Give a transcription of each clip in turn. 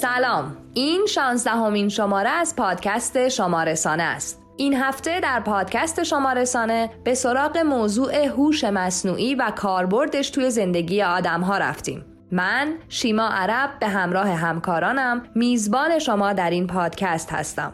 سلام. این شانزدهمین شماره از پادکست شمارسانه است. این هفته در پادکست شمارسانه به سراغ موضوع هوش مصنوعی و کاربردش توی زندگی آدم ها رفتیم. من شیما عرب به همراه همکارانم میزبان شما در این پادکست هستم.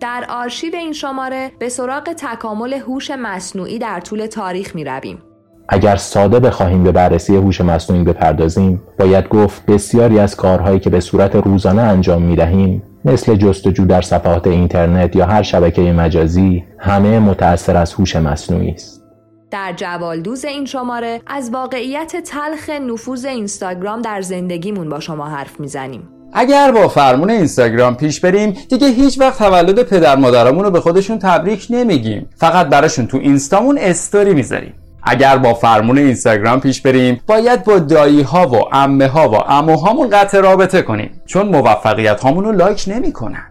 در آرشیو این شماره به سراغ تکامل هوش مصنوعی در طول تاریخ می رویم. اگر ساده بخواهیم به بررسی هوش مصنوعی بپردازیم باید گفت بسیاری از کارهایی که به صورت روزانه انجام می دهیم مثل جستجو در صفحات اینترنت یا هر شبکه مجازی همه متأثر از هوش مصنوعی است در جوالدوز این شماره از واقعیت تلخ نفوذ اینستاگرام در زندگیمون با شما حرف می‌زنیم اگر با فرمون اینستاگرام پیش بریم دیگه هیچ وقت تولد پدر مادرمون رو به خودشون تبریک نمیگیم. فقط براشون تو اینستامون استوری می‌ذاریم. اگر با فرمون اینستاگرام پیش بریم باید با دایی ها و امه ها و اموهامون قطع رابطه کنیم چون موفقیت هامون رو لایک نمی‌کنن.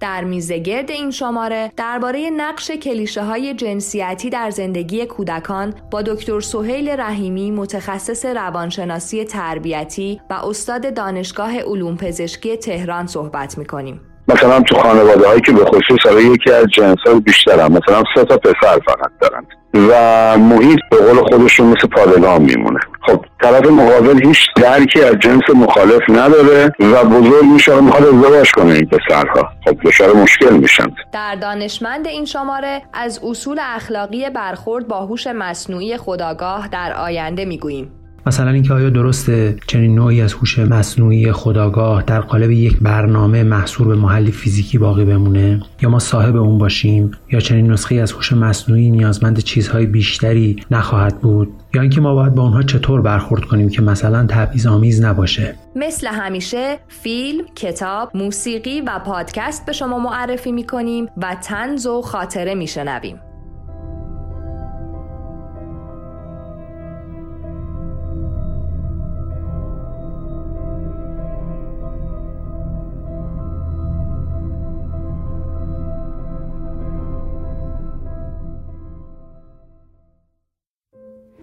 در میزگرد این شماره درباره نقش کلیشه های جنسیتی در زندگی کودکان با دکتر سهیل رحیمی متخصص روانشناسی تربیتی و استاد دانشگاه علوم پزشکی تهران صحبت می‌کنیم. مثلا تو خانواده هایی که به خصوص حالا یکی از جنس های بیشتر هم. مثلا سه تا پسر فقط دارن. و محیط به قول خودشون مثل پادگان میمونه. خب طرف مقابل هیچ درکی از جنس مخالف نداره و بزرگ میشه و می‌خواد ازدواج کنه این پسرها. خب دچار مشکل میشن. در دانشمند این شماره از اصول اخلاقی برخورد با هوش مصنوعی خداگاه در آینده می‌گوییم. مثلا اینکه آیا درسته چنین نوعی از هوش مصنوعی خداگاه در قالب یک برنامه محصور به محلی فیزیکی باقی بمونه؟ یا ما صاحب اون باشیم؟ یا چنین نسخه از هوش مصنوعی نیازمند چیزهای بیشتری نخواهد بود؟ یا اینکه ما باید با اونها چطور برخورد کنیم که مثلا تبعیض آمیز نباشه؟ مثل همیشه فیلم، کتاب، موسیقی و پادکست به شما معرفی می‌کنیم و تنز و خاطره میشنویم.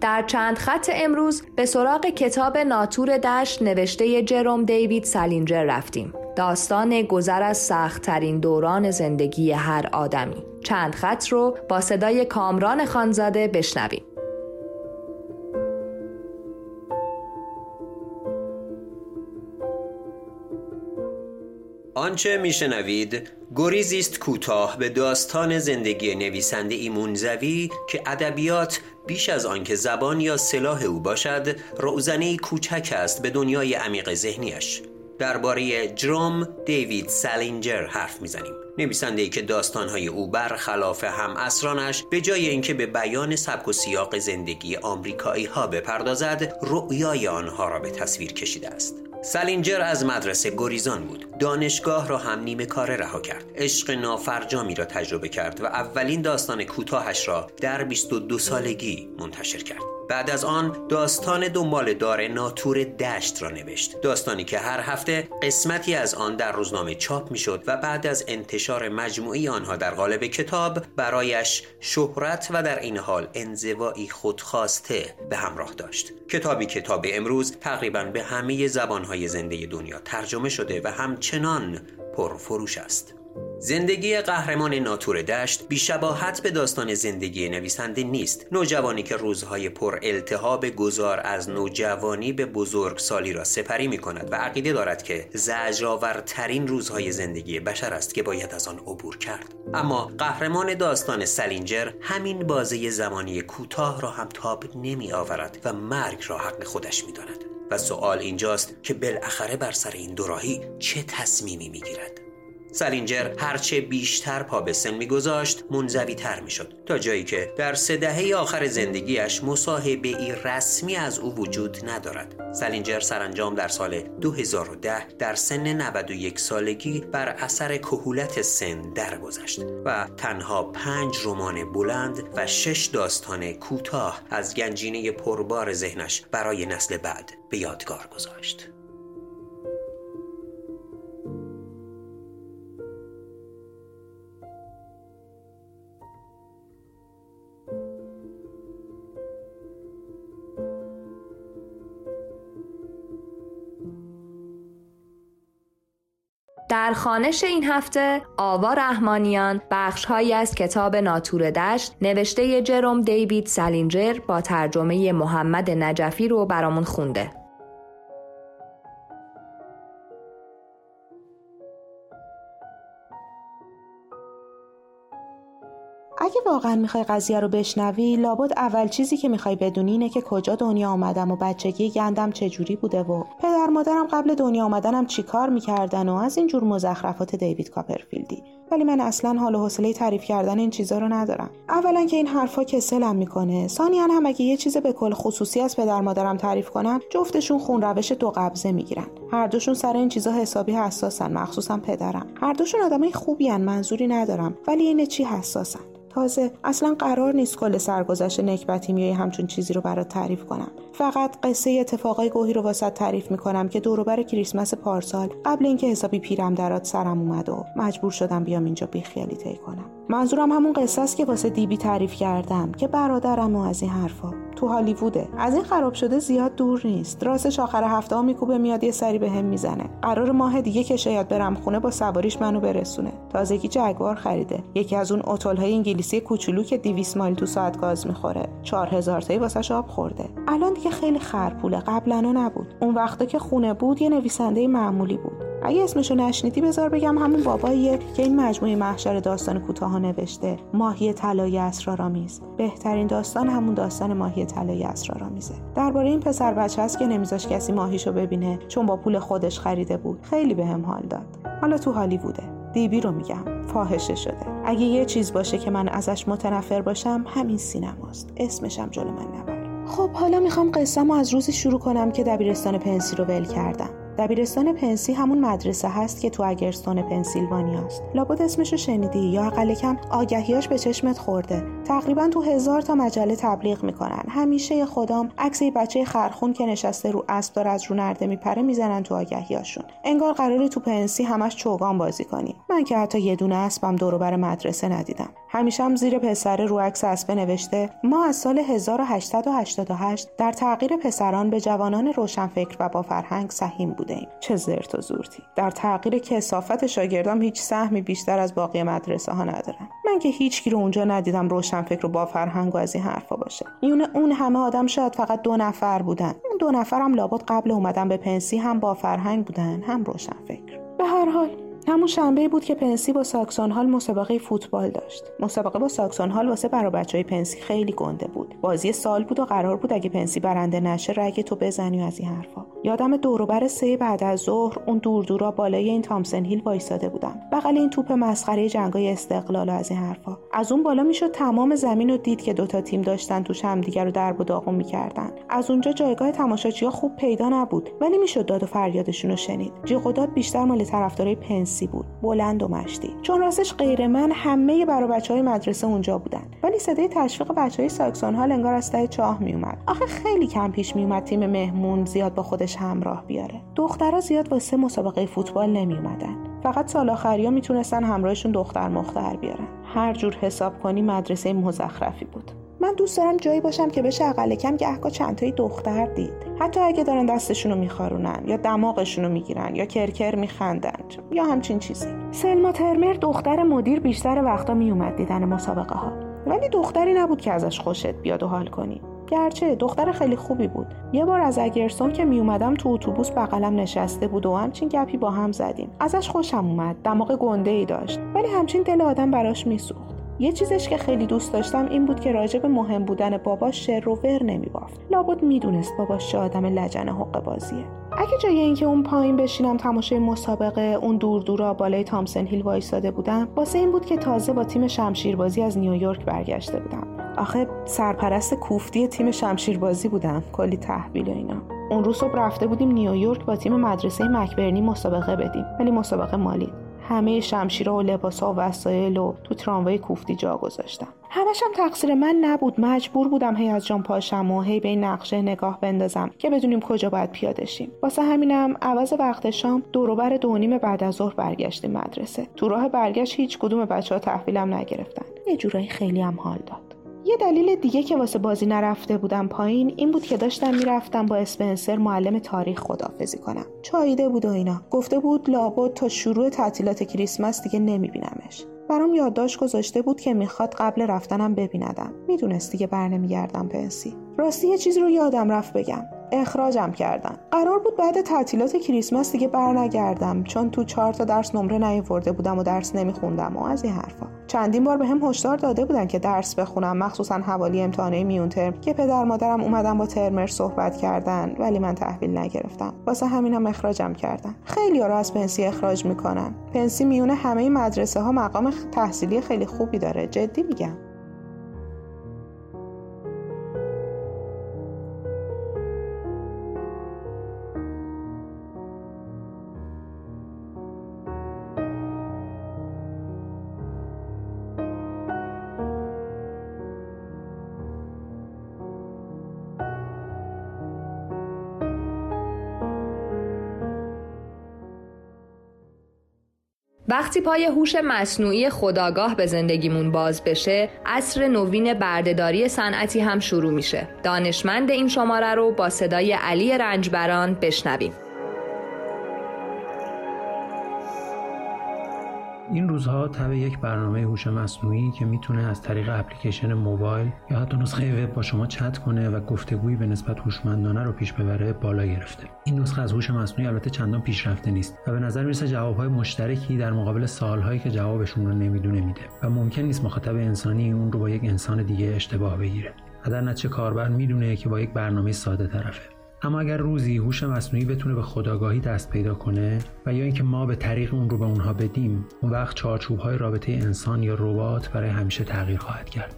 در چند خط امروز به سراغ کتاب ناتور دشت نوشته جروم دیوید سالینجر رفتیم. داستان گذر از سختترین دوران زندگی هر آدمی. چند خط رو با صدای کامران خانزاده بشنویم. آنچه میشنوید گریزی است کوتاه به داستان زندگی نویسنده ایمونزوی که ادبیات بیش از آنکه زبان یا سلاح او باشد روزنه کوچک است به دنیای عمیق ذهنیش درباره جروم دیوید سالینجر حرف می‌زنیم. نویسنده ای که داستانهای او برخلاف هم اسرانش به جای اینکه به بیان سبک و سیاق زندگی آمریکایی ها بپردازد رؤیای آنها را به تصویر کشیده است. سالینجر از مدرسه گریزان بود. دانشگاه را هم نیمه کاره رها کرد. عشق نافرجامی را تجربه کرد و اولین داستان کوتاهش را در 22 سالگی منتشر کرد. بعد از آن داستان دنبال دار ناتور دشت را نوشت. داستانی که هر هفته قسمتی از آن در روزنامه چاپ می‌شد و بعد از انتشار مجموعی آنها در قالب کتاب برایش شهرت و در این حال انزوایی خودخواسته به همراه داشت. کتابی کتاب امروز تقریبا به همه زبانهای زنده دنیا ترجمه شده و همچنان پرفروش است. زندگی قهرمان ناتور دشت بیشباهت به داستان زندگی نویسنده نیست نوجوانی که روزهای پر التهاب گذار از نوجوانی به بزرگسالی را سپری می کند و عقیده دارد که زجرآورترین روزهای زندگی بشر است که باید از آن عبور کرد اما قهرمان داستان سلینجر همین بازه زمانی کوتاه را هم تاب نمی آورد و مرگ را حق خودش می داند. و سوال اینجاست که بالاخره بر سر این دوراهی چه تصمیمی می گیرد؟ سالینجر هرچه بیشتر پا به سن میگذاشت منزوی تر می‌شد. تا جایی که در سه دهه آخر زندگیش مصاحبه ای رسمی از او وجود ندارد. سالینجر سرانجام در سال 2010 در سن 91 سالگی بر اثر کهولت سن درگذشت و تنها پنج رمان بلند و شش داستان کوتاه از گنجینه پربار ذهنش برای نسل بعد به یادگار گذاشت. در خانش این هفته آوا رحمانیان بخشهایی از کتاب ناتور دشت نوشته جروم دیوید سالینجر با ترجمه محمد نجفی رو برامون خونده. اگه واقعا می‌خوای قضیه رو بشنوی لابد اول چیزی که می‌خوای بدونی اینه که کجا دنیا آمدم و بچگی گندم چجوری بوده و پدر مادرم قبل دنیا آمدنم چیکار می‌کردن و از این جور مزخرفات دیوید کاپرفیلدی. ولی من اصلا حال و حوصله تعریف کردن این چیزا رو ندارم. اولا که این حرفا کسلم می‌کنه. ثانیا هم اگه یه چیز به کل خصوصی از پدر مادرم تعریف کنم جفتشون خون روش دو قبضه می‌گیرن. هر دوشون سر این چیزا حسابی حساسن مخصوصا پدرم. هر دوشون آدمای خوبی منظوری ندارم. ولی این چی حساسن؟ تازه اصلا قرار نیست کل سرگذشت نکبتی میای همچون چیزی رو برات تعریف کنم. فقط قصه اتفاقای گوهی رو واسط تعریف می‌کنم که دوروبر کریسمس پارسال قبل اینکه حسابی پیرم درات سرم اومد و مجبور شدم بیام اینجا بیخیالی طی کنم. منظورم همون قصه است که واسه دیبی تعریف کردم که برادرم و از این حرفا. تو هالیووده. از این خراب شده زیاد دور نیست. راستش آخر هفته ها میکوبه میاد یه سری به هم می‌زنه. قرار ماه دیگه که شاید برم خونه با سواریش منو برسونه. تازگی جگوار خریده. یکی از اون های انگلیسی کوچولو که 200 مایل تو ساعت گاز می‌خوره. 4000 تایی واسش آب خورده. الان دیگه خیلی خرپوله. قبلا نبود. اون وقتا که خونه بود یه نویسنده معمولی بود. اگه اسمشو نشنیدی بذار بگم همون باباییه که این مجموعه محشر داستان کوتاه نوشته. ماهی طلای اسرارآمیز بهترین داستان همون داستان ماهی طلای اسرارآمیزه درباره این پسر بچه است که نمیذاش کسی ماهیشو ببینه چون با پول خودش خریده بود. خیلی بهم به حال داد. حالا تو هالیووده. دیبی رو میگم. فاحشه شده. اگه یه چیز باشه که من ازش متنفر باشم همین سینماست. اسمشم جلو من نبر. خب حالا می‌خوام قصه از روزی شروع کنم که دبیرستان پنسی رو ول کردم. دبیرستان پنسی همون مدرسه هست که تو اگرستون پنسیلوانیا است. لابد اسمش شنیدی یا اقل کم آگهیاش به چشمت خورده. تقریبا تو هزار تا مجله تبلیغ می‌کنن. همیشه خدام عکس بچه خرخون که نشسته رو اسب داره از رو نرده میپره می‌زنن تو آگهیاشون. انگار قراری تو پنسی همش چوگان بازی کنی. من که حتی یه دونه اسبم دور بر مدرسه ندیدم. همیشه هم زیر پسر رو عکس اسبه نوشته ما از سال 1888 در تغییر پسران به جوانان روشنفکر و با فرهنگ سهیم بودیم. چه زرت و زورتی. در تغییر کثافت شاگردام هیچ سهمی بیشتر از باقی مدرسه ها ندارم من که هیچکی رو اونجا ندیدم روشنفکر و با فرهنگ و از این حرفا باشه. میونه اون همه آدم شاید فقط دو نفر بودن. اون دو نفرم لابد قبل اومدن به پنسی هم با فرهنگ بودن هم روشنفکر به هر حال همون شنبه بود که پنسی با ساکسون هال مسابقه فوتبال داشت. مسابقه با ساکسون هال واسه برا بچه های پنسی خیلی گنده بود. بازی سال بود و قرار بود اگه پنسی برنده نشه رگ تو بزنی و از این حرفا. یادم دوروبر سه بعد از ظهر اون دور دورا بالای این تامسن هیل وایساده بودم. بغل این توپ مسخره جنگای استقلال و از این حرفا. از اون بالا می‌شد تمام زمین رو دید که دوتا تیم داشتن توش همدیگه رو درب و داغون می‌کردن. از اونجا جایگاه تماشاچیها خوب پیدا نبود ولی می‌شد داد و فریادشون رو شنید. جیغ داد بیشتر مال طرفدارای پنسی بود بلند و مشتی. چون راستش غیر من همه برا بچه های مدرسه اونجا بودن. ولی صدای تشویق بچه های ساکسون ها انگار از ته چاه میومد آخه خیلی کم پیش میومد تیم مهمون زیاد با خودش همراه بیاره. دخترها زیاد واسه مسابقه فوتبال نمیومدن فقط سال آخریا می‌تونستن همراهشون دختر مختر بیارن. هر جور حساب کنی مدرسه مزخرفی بود. من دوست دارم جایی باشم که بشه اقل کم گهگاه چندتایی دختر دید. حتی اگه دارن دستشون رو میخارونن یا دماغشون رو می‌گیرن یا کرکر میخندن. یا همچین چیزی. سلما ترمر دختر مدیر بیشتر وقتا میومد دیدن مسابقه ها ولی دختری نبود که ازش خوشت بیاد و حال کنی. گرچه دختر خیلی خوبی بود. یه بار از اگرسون که میومدم تو اتوبوس بغلم نشسته بود و همچین گپی با هم زدیم. ازش خوشم اومد. دماغ گنده ای داشت. ولی همچین دل آدم براش میسوخت. یه چیزش که خیلی دوست داشتم این بود که راجع به مهم بودن باباش شر و ور نمیبافت. لابد می‌دونست باباش چه آدم لجن حق بازیه اگه جای اینکه اون پایین بشینم تماشای مسابقه اون دور دورا بالای تامسن هیل وایساده بودم واسه این بود که تازه با تیم شمشیربازی از نیویورک برگشته بودم. آخه سرپرست کوفتی تیم شمشیربازی بودم. کلی تحویل اینا. اون روز صبح رفته بودیم نیویورک با تیم مدرسه مکبرنی مسابقه بدیم. ولی مسابقه مالی. همه شمشیرها و لباسها و وسایل و تو تراموای کوفتی جا گذاشتم. همشم تقصیر من نبود. مجبور بودم هی از جان پاشم و هی به این نقشه نگاه بندازم که بدونیم کجا باید پیاده شیم. واسه همینم عوض وقت شام دوروبر دو نیم بعد از ظهر برگشتیم مدرسه. تو راه برگشت هیچ کدوم بچه ها تحویلم نگرفتن. یه جورایی خیلی هم حال داد. یه دلیل دیگه که واسه بازی نرفته بودم پایین این بود که داشتم می‌رفتم با اسپنسر معلم تاریخ خدافزی کنم. چاییده بود و اینا. گفته بود لابد تا شروع تعطیلات کریسمس دیگه نمیبینمش. برام یادداشت گذاشته بود که می‌خواد قبل رفتنم ببیندم. می‌دونست دیگه برنمیگردم پنسی. راستی یه چیز رو یادم رفت بگم. اخراجم کردن. قرار بود بعد تعطیلات کریسمس دیگه برنگردم چون تو چهار تا درس نمره نیاورده بودم و درس نمیخوندم و از این حرفا. چندین بار به هم هشدار داده بودن که درس بخونم مخصوصا حوالی امتحانه میون ترم که پدر مادرم اومدن با ترمر صحبت کردن ولی من تحویل نگرفتم. واسه همینم اخراجم کردن. خیلی رو از پنسی اخراج می‌کنن. پنسی میونه همه مدرسه ها مقام تحصیلی خیلی خوبی داره. جدی میگم. وقتی پای هوش مصنوعی خداگاه به زندگیمون باز بشه عصر نوین بردهداری صنعتی هم شروع میشه. دانشمند این شماره رو با صدای علی رنجبران بشنویم. این روزها تب یک برنامه هوش مصنوعی که می‌تونه از طریق اپلیکیشن موبایل یا حتی نسخه وب با شما چت کنه و گفتگویی به نسبت هوشمندانه رو پیش ببره بالا گرفته. این نسخه از هوش مصنوعی البته چندان پیشرفته نیست و به نظر می‌رسه جوابهای مشترکی در مقابل سالهایی که جوابشون رو نمی‌دونه میده و ممکن نیست مخاطب انسانی اون رو با یک انسان دیگه اشتباه بگیره. و در نتیجه کاربر می‌دونه که با یک برنامه ساده طرفه. اما اگر روزی هوش مصنوعی بتونه به خداگاهی دست پیدا کنه و یا اینکه ما به طریق اون رو به اونها بدیم اون وقت چارچوب های رابطه انسان یا ربات برای همیشه تغییر خواهد کرد.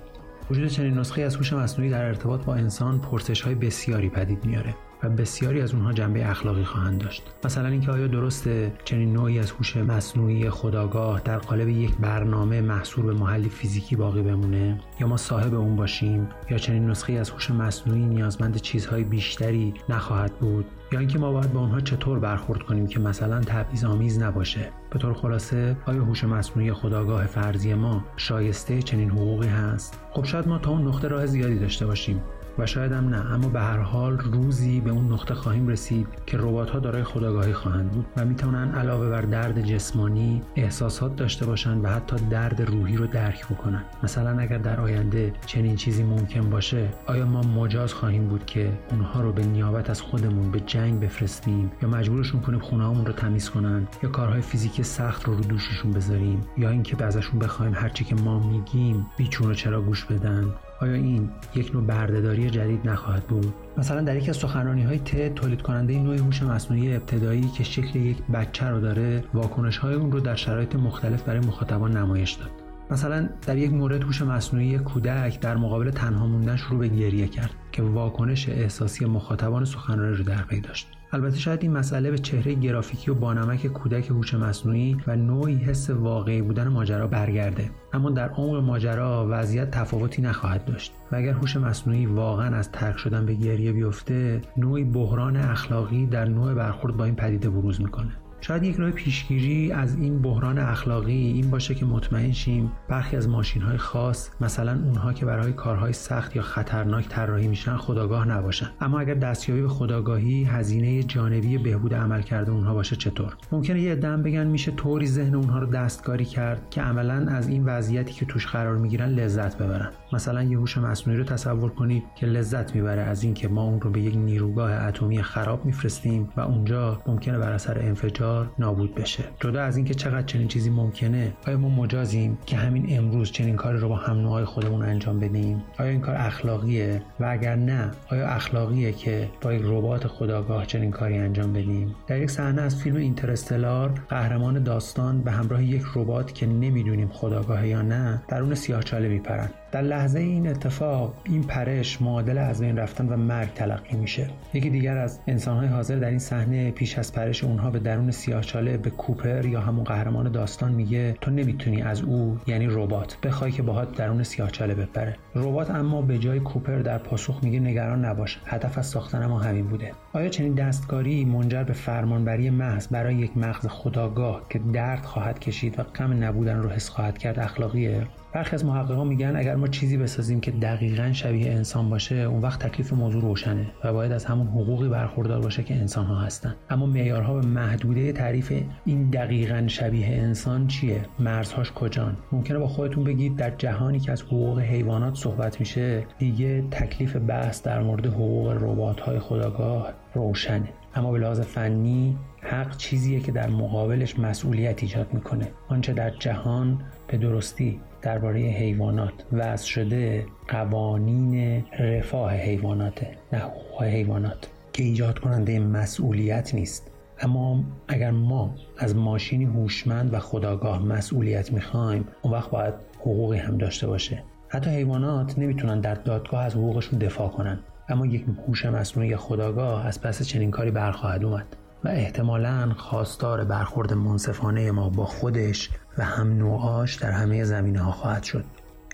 وجود چنین نسخه از هوش مصنوعی در ارتباط با انسان پرسش های بسیاری پدید میاره. و بسیاری از اونها جنبه اخلاقی خواهند داشت. مثلا اینکه آیا درسته چنین نوعی از هوش مصنوعی خداگاه در قالب یک برنامه محصور به محلی فیزیکی باقی بمونه؟ یا ما صاحب اون باشیم؟ یا چنین نسخه از هوش مصنوعی نیازمند چیزهای بیشتری نخواهد بود؟ یا اینکه ما باید با اونها چطور برخورد کنیم که مثلا تبعیض آمیز نباشه؟ به طور خلاصه آیا هوش مصنوعی خداگاه فرضی ما شایسته چنین حقوقی هست؟ خب شاید ما تا اون نقطه راه زیادی داشته باشیم. و شاید هم نه اما به هر حال روزی به اون نقطه خواهیم رسید که ربات ها دارای خداگاهی خواهند بود و می‌تونن علاوه بر درد جسمانی احساسات داشته باشند و حتی درد روحی رو درک بکنن مثلا اگر در آینده چنین چیزی ممکن باشه آیا ما مجاز خواهیم بود که اونها رو به نیابت از خودمون به جنگ بفرستیم یا مجبورشون کنیم خونه‌هامون رو تمیز کنن یا کارهای فیزیکی سخت رو رو دوششون بذاریم یا اینکه ازشون بخوایم هرچی که ما میگیم بیچون چرا گوش بدن؟ آیا این یک نوع بردهداری جدید نخواهد بود؟ مثلا در یکی از سخنرانی های تد تولید کننده نوع هوش مصنوعی ابتدایی که شکل یک بچه رو داره واکنش های اون رو در شرایط مختلف برای مخاطبان نمایش داد. مثلا در یک مورد هوش مصنوعی کودک در مقابل تنها موندن شروع به گریه کرد که واکنش احساسی مخاطبان سخنرانی رو در پی داشت. البته شاید این مسئله به چهره گرافیکی و بانمک کودک هوش مصنوعی و نوعی حس واقعی بودن ماجرا برگرده. اما در عمق ماجرا وضعیت تفاوتی نخواهد داشت و اگر هوش مصنوعی واقعا از ترک شدن به گریه بیفته نوعی بحران اخلاقی در نوع برخورد با این پدیده بروز می‌کنه. شاید یک راه پیشگیری از این بحران اخلاقی این باشه که مطمئن شیم برخی از ماشین های خاص مثلا اونها که برای کارهای سخت یا خطرناک طراحی میشن خداگاه نباشن. اما اگر دستیابی به خداگاهی هزینه جانبی بهبود عمل کرده اونها باشه چطور؟ ممکنه یه دم بگن میشه طوری ذهن اونها رو دستکاری کرد که عملا از این وضعیتی که توش قرار می‌گیرن لذت ببرن. مثلا یه هوش مصنوعی رو تصور کنید که لذت می‌بره از اینکه ما اون رو به یک نیروگاه اتمی خراب میفرستیم و اونجا ممکنه بر اثر انفجار نابود بشه. جدا از اینکه چقدر چنین چیزی ممکنه آیا ما مجازیم که همین امروز چنین کاری رو با هم نوعای خودمون انجام بدیم؟ آیا این کار اخلاقیه؟ و اگر نه آیا اخلاقیه که با یک ربات خداگاه چنین کاری انجام بدیم؟ در یک صحنه از فیلم اینترستلار قهرمان داستان به همراه یک ربات که نمی‌دونیم خداگاه یا نه درون سیاهچاله میپرند. در لحظه این اتفاق این پرش معادل از بین رفتن و مرگ تلقی میشه. یکی دیگر از انسانهای حاضر در این صحنه پیش از پرش اونها به درون سیاهچاله به کوپر یا همون قهرمان داستان میگه تو نمی‌تونی از او یعنی ربات بخوای که باهات درون سیاهچاله بپره. ربات اما به جای کوپر در پاسخ میگه نگران نباش هدف از ساختن ما همین بوده. آیا چنین دستکاری منجر به فرمانبری محض برای یک مغز خداگاه که درد خواهد کشید و غم نبودن رو حس خواهد کرد اخلاقیه؟ برخی از محققان میگن اگر ما چیزی بسازیم که دقیقا شبیه انسان باشه اون وقت تکلیف موضوع روشنه و باید از همون حقوقی برخوردار باشه که انسان ها هستن. اما معیارها و محدوده تعریف این دقیقا شبیه انسان چیه؟ مرزهاش کجان؟ ممکنه با خودتون بگید در جهانی که از حقوق حیوانات صحبت میشه دیگه تکلیف بحث در مورد حقوق ربات های خداگاه روشنه. اما به لحاظ فنی حق چیزیه که در مقابلش مسئولیت ایجاد می‌کنه. آنچه در جهان به درستی درباره حیوانات. وضع شده قوانین رفاه حیواناته نه حقوق حیوانات. که ایجاد کننده مسئولیت نیست. اما اگر ما از ماشینی هوشمند و خداگاه مسئولیت می‌خوایم اون وقت باید حقوقی هم داشته باشه. حتی حیوانات نمی‌تونن در دادگاه از حقوقشون دفاع کنن. اما یک هوش مصنوعی خداگاه از پس چنین کاری برخواهد اومد. و احتمالا خواستار برخورد منصفانه ما با خودش و هم نوعاش در همه زمینه ها خواهد شد.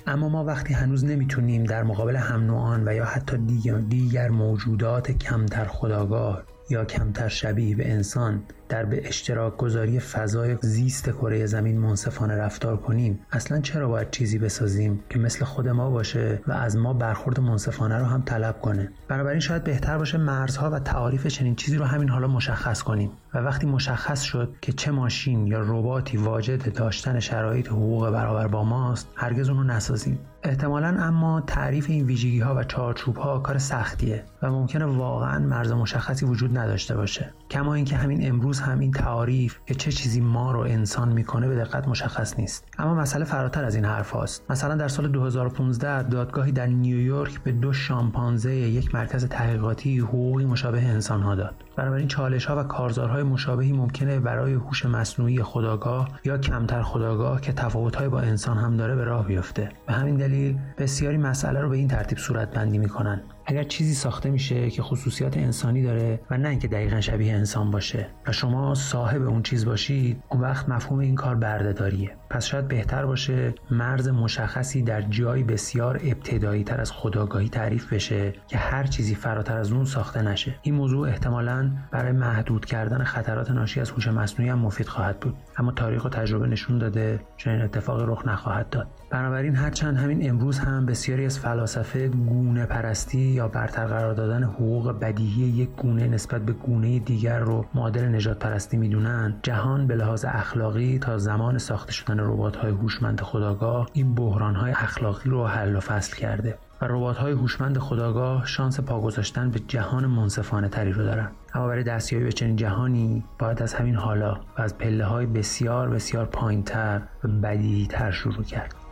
اما ما وقتی هنوز نمی‌تونیم در مقابل هم نوعان و یا حتی دیگر, دیگر موجودات کمتر خداگاه یا کمتر شبیه به انسان در به اشتراک گذاری فضای زیست کره زمین منصفانه رفتار کنیم. اصلا چرا باید چیزی بسازیم که مثل خود ما باشه و از ما برخورد منصفانه رو هم طلب کنه؟ بنابراین شاید بهتر باشه مرزها و تعاریف چنین چیزی رو همین حالا مشخص کنیم. و وقتی مشخص شد که چه ماشین یا رباتی واجد داشتن شرایط حقوق برابر با ماست هرگز اون رو نسازیم. احتمالا اما تعریف این ویژگی ها و چارچوب ها کار سختیه و ممکنه واقعا مرز مشخصی وجود نداشته باشه. کما اینکه همین امروز هم این تعاریف که چه چیزی ما رو انسان می‌کنه به دقت مشخص نیست اما مسئله فراتر از این حرف هاست. مثلا در سال 2015 دادگاهی در نیویورک به دو شامپانزه یک مرکز تحقیقاتی حقوقی مشابه انسان ها داد بنابراین چالش ها و کارزارهای مشابهی ممکنه برای هوش مصنوعی خداگاه یا کمتر خداگاه که تفاوت‌های با انسان هم داره به راه بیفته. به همین دلیل بسیاری مسئله رو به این ترتیب صورت بندی می‌کنن. اگر چیزی ساخته میشه که خصوصیات انسانی داره و نه اینکه دقیقا شبیه انسان باشه و شما صاحب اون چیز باشید اون وقت مفهوم این کار بردهداریه. پس شاید بهتر باشه مرز مشخصی در جایی بسیار ابتدایی تر از خداگاهی تعریف بشه که هر چیزی فراتر از اون ساخته نشه. این موضوع احتمالا برای محدود کردن خطرات ناشی از هوش مصنوعی هم مفید خواهد بود. اما تاریخ و تجربه نشون داده چنین اتفاقی رخ نخواهد داد. بنابراین هرچند همین امروز هم بسیاری از فلاسفه گونه پرستی یا برتر قرار دادن حقوق بدیهی یک گونه نسبت به گونه دیگر رو معادل نجات پرستی می‌دونن جهان به لحاظ اخلاقی تا زمان ساخته شدن ربات های هوشمند خداگاه این بحران های اخلاقی رو حل و فصل کرده و ربات های هوشمند خداگاه شانس پا گذاشتن به جهان منصفانه تری رو دارن. اما برای دستیابی به چنین جهانی باید از همین حالا و از پله های بسیار بسیار پایینتر و بدیهی تر شروع کرد.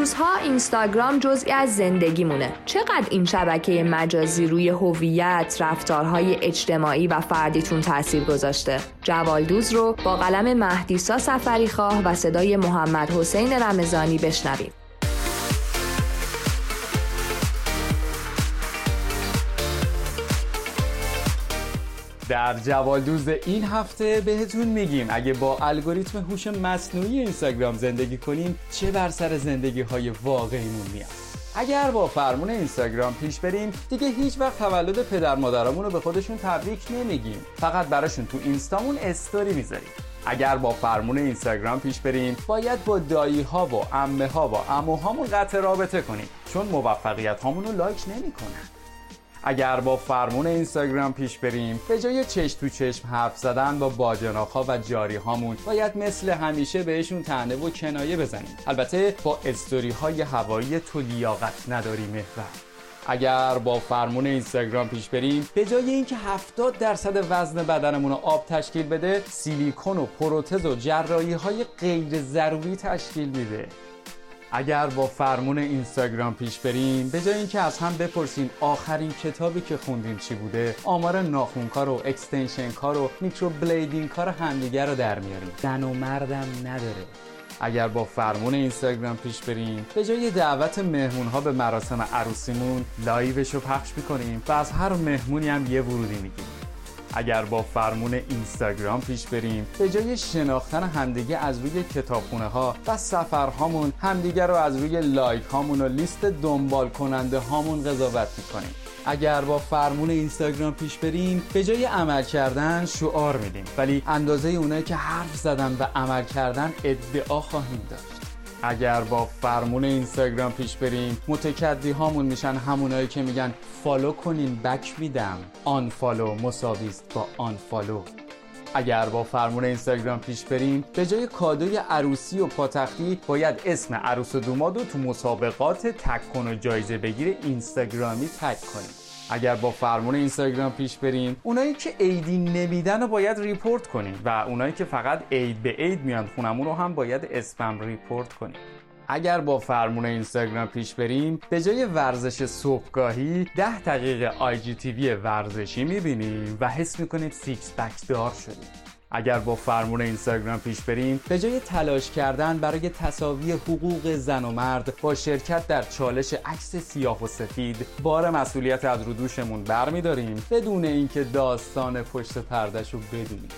روزها اینستاگرام جزئی از زندگیمونه. چقدر این شبکه مجازی روی هویت رفتارهای اجتماعی و فردیتون تاثیر گذاشته؟ جوالدوز رو با قلم مهدیسا سفری خواه و صدای محمد حسین رمضانی بشنویم در جوالدوز این هفته بهتون میگیم اگه با الگوریتم هوش مصنوعی اینستاگرام زندگی کنیم چه بر سر زندگی های واقعیمون میاد؟ اگر با فرمون اینستاگرام پیش بریم دیگه هیچ وقت تولد پدر مادرمون رو به خودشون تبریک نمیگیم. فقط براشون تو اینستامون استوری می‌ذاریم. اگر با فرمون اینستاگرام پیش بریم باید با دایی ها و امه ها و اموهامون قطع رابطه کنیم چون موفقیت هامون رو لایک نمی‌کنن. اگر با فرمون اینستاگرام پیش بریم به جای چش تو چشم حرف زدن با باجناخا و جاری هامون باید مثل همیشه بهشون تنه و کنایه بزنیم. البته با استوری های هوایی تو لیاقت نداری محور. اگر با فرمون اینستاگرام پیش بریم به جای اینکه 70 درصد وزن بدنمون رو آب تشکیل بده سیلیکون و پروتز و جراحی های غیر ضروری تشکیل میده. اگر با فرمون اینستاگرام پیش بریم به جای اینکه از هم بپرسیم آخرین کتابی که خوندیم چی بوده آمار ناخونکار و extension کار و microblading کار همدیگر رو در میاریم. زن و مردم نداره. اگر با فرمون اینستاگرام پیش بریم به جای دعوت مهمون ها به مراسم عروسیمون live ش رو پخش می‌کنیم و از هر مهمونی هم یه ورودی می‌گیریم. اگر با فرمون اینستاگرام پیش بریم به جای شناختن همدیگه از روی کتابخونه ها و سفرهامون همدیگه رو از روی لایک هامون و لیست دنبال کننده هامون قضاوت می‌کنیم. اگر با فرمون اینستاگرام پیش بریم به جای عمل کردن شعار میدیم. ولی اندازه اونایی که حرف زدن و عمل کردن ادعا خواهیم داشت. اگر با فرمون اینستاگرام پیش بریم متکدی هامون میشن همونایی که میگن follow کنین back میدم. unfollow مساویست با unfollow اگر با فرمون اینستاگرام پیش بریم به جای کادوی عروسی و پاتختی باید اسم عروس و دوماد رو تو مسابقات tag کن و جایزه بگیر اینستاگرامی tag کنیم. اگر با فرمون اینستاگرام پیش بریم اونایی که عیدی نمیدن رو باید report کنیم و اونایی که فقط عید به عید میان خونمون رو هم باید spam report کنیم. اگر با فرمون اینستاگرام پیش بریم به جای ورزش صبحگاهی ده دقیقه IG ورزشی می‌بینیم و حس می‌کنیم six pack دار شدیم. اگر با فرمون اینستاگرام پیش بریم به جای تلاش کردن برای تساوی حقوق زن و مرد با شرکت در چالش عکس سیاه و سفید بار مسئولیت از رو دوشمون برمیداریم بدون اینکه داستان پشت پردش رو بدونیم.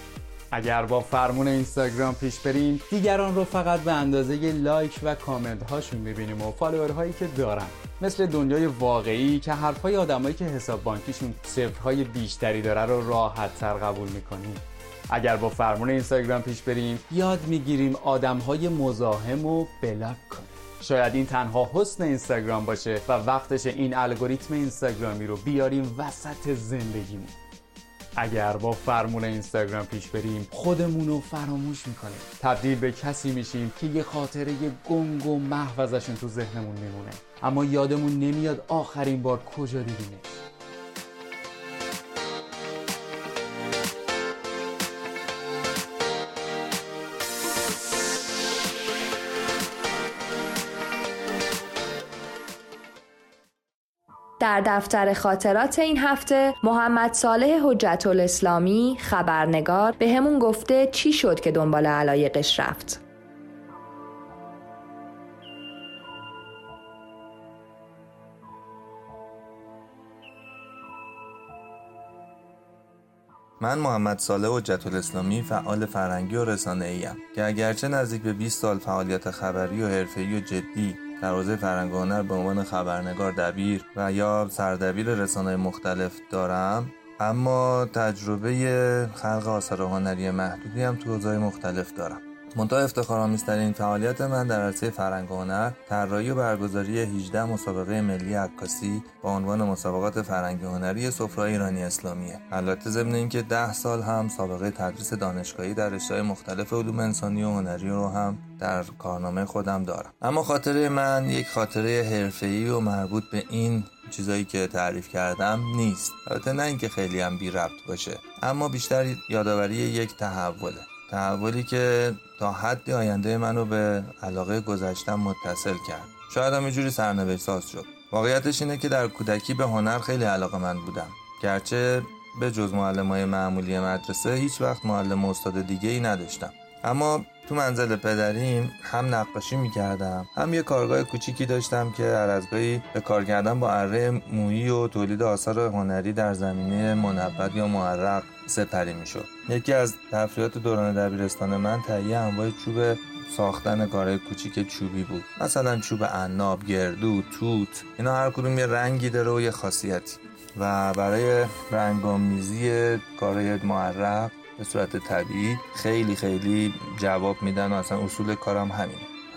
اگر با فرمون اینستاگرام پیش بریم دیگران رو فقط به اندازه like و کامنت هاشون می‌بینیم و follower هایی که دارن. مثل دنیای واقعی که حرفهای آدمایی که حساب بانکیشون صفرهای بیشتری داره رو راحت تر قبول می‌کنیم. اگر با فرمون اینستاگرام پیش بریم یاد می‌گیریم آدم های مزاحم و بلاک کنیم. شاید این تنها حسن اینستاگرام باشه و وقتش این الگوریتم اینستاگرامی رو بیاریم وسط زندگیمون. اگر با فرمون اینستاگرام پیش بریم خودمون رو فراموش می‌کنیم. تبدیل به کسی میشیم که یه خاطره گنگ و محو تو ذهنمون میمونه. اما یادمون نمیاد آخرین بار کجا دیدیمش. در دفتر خاطرات این هفته محمد صالح حجت الاسلامی خبرنگار به همون گفته چی شد که دنبال علایقش رفت. من محمد صالح حجت الاسلامی فعال فرهنگی و رسانه ایم که اگرچه نزدیک به 20 سال فعالیت خبری و حرفه‌ای و جدی در حوزه فرهنگ هنر به عنوان خبرنگار دبیر و یا سردبیر رسانه مختلف دارم اما تجربه خلق آثار هنری محدودی هم تو حوزه‌های مختلف دارم. منتها افتخارآمیزترین فعالیت من در عرصه فرهنگ و هنر طراحی و برگزاری 18 مسابقه ملی عکاسی با عنوان مسابقات فرهنگی هنری سفره ایرانی اسلامیه. البته ضمن اینکه 10 سال هم سابقه تدریس دانشگاهی در رشته‌های مختلف علوم انسانی و هنری رو هم در کارنامه خودم دارم. اما خاطره من یک خاطره حرفه‌ای و مربوط به این چیزایی که تعریف کردم نیست. البته نه اینکه خیلی هم بی ربط باشه اما بیشتر یادآوری یک تحوله. تحولی که تا حدی آینده منو به علاقه گذشتم متصل کرد. شاید هم جوری سرنوشت ساز شد. واقعیتش اینه که در کودکی به هنر خیلی علاقه من بودم. گرچه به جز معلم های معمولی مدرسه هیچ وقت معلم استاد دیگه ای نداشتم. اما تو منزل پدریم هم نقاشی می‌کردم هم یه کارگاه کوچیکی داشتم که هر به کار کردن با اره مویی و تولید آثار هنری در زمینه منبت یا معرق سپری می‌شد. یکی از تفریحات دوران دبیرستان من تهیه انواع چوب ساختن کارهای کوچیک چوبی بود. مثلا چوب عناب گردو توت اینا هر کدوم یه رنگی داره و یه خاصیتی. و برای رنگامیزی کارهای معرق به صورت طبیعی خیلی خیلی جواب میدن و اصلا اصول کارم همین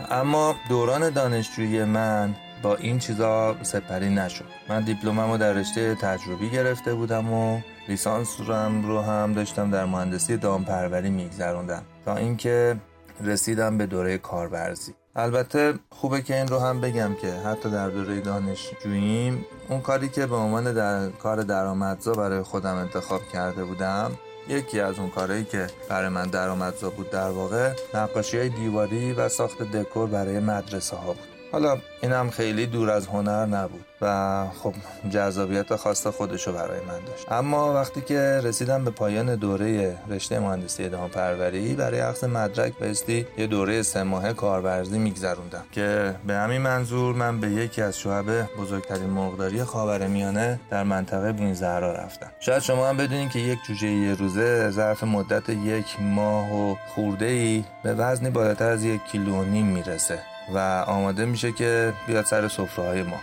اما دوران دانشجویی من با این چیزا سپری نشد. من دیپلمم رو در رشته تجربی گرفته بودم و لیسانس رو هم داشتم در مهندسی دامپروری میگذروندم تا اینکه رسیدم به دوره کارورزی البته خوبه که این رو هم بگم که حتی در دوره دانشجوییم اون کاری که به عنوان در کار درآمدزا برای خودم انتخاب کرده بودم یکی از اون کارهایی که برای من درآمدزا بود در واقع نقاشی های دیواری و ساخت دکور برای مدرسه ها بود. حالا اینم خیلی دور از هنر نبود و خب جذابیت خاص خودشو برای من داشت. اما وقتی که رسیدم به پایان دوره رشته مهندسی ادامه پروری برای اخذ مدرک بایستی یه دوره سه ماهه کارورزی میگذروندم که به همین منظور من به یکی از شعب بزرگترین مرغداری خاورمیانه در منطقه بین زهرا رفتم. شاید شما هم بدونین که یک جوجه یه روزه ظرف مدت یک ماه و خورده ای به وزنی بالاتر از یک کیلو و نیم می‌رسه. و آماده میشه که بیاد سر سفره ما.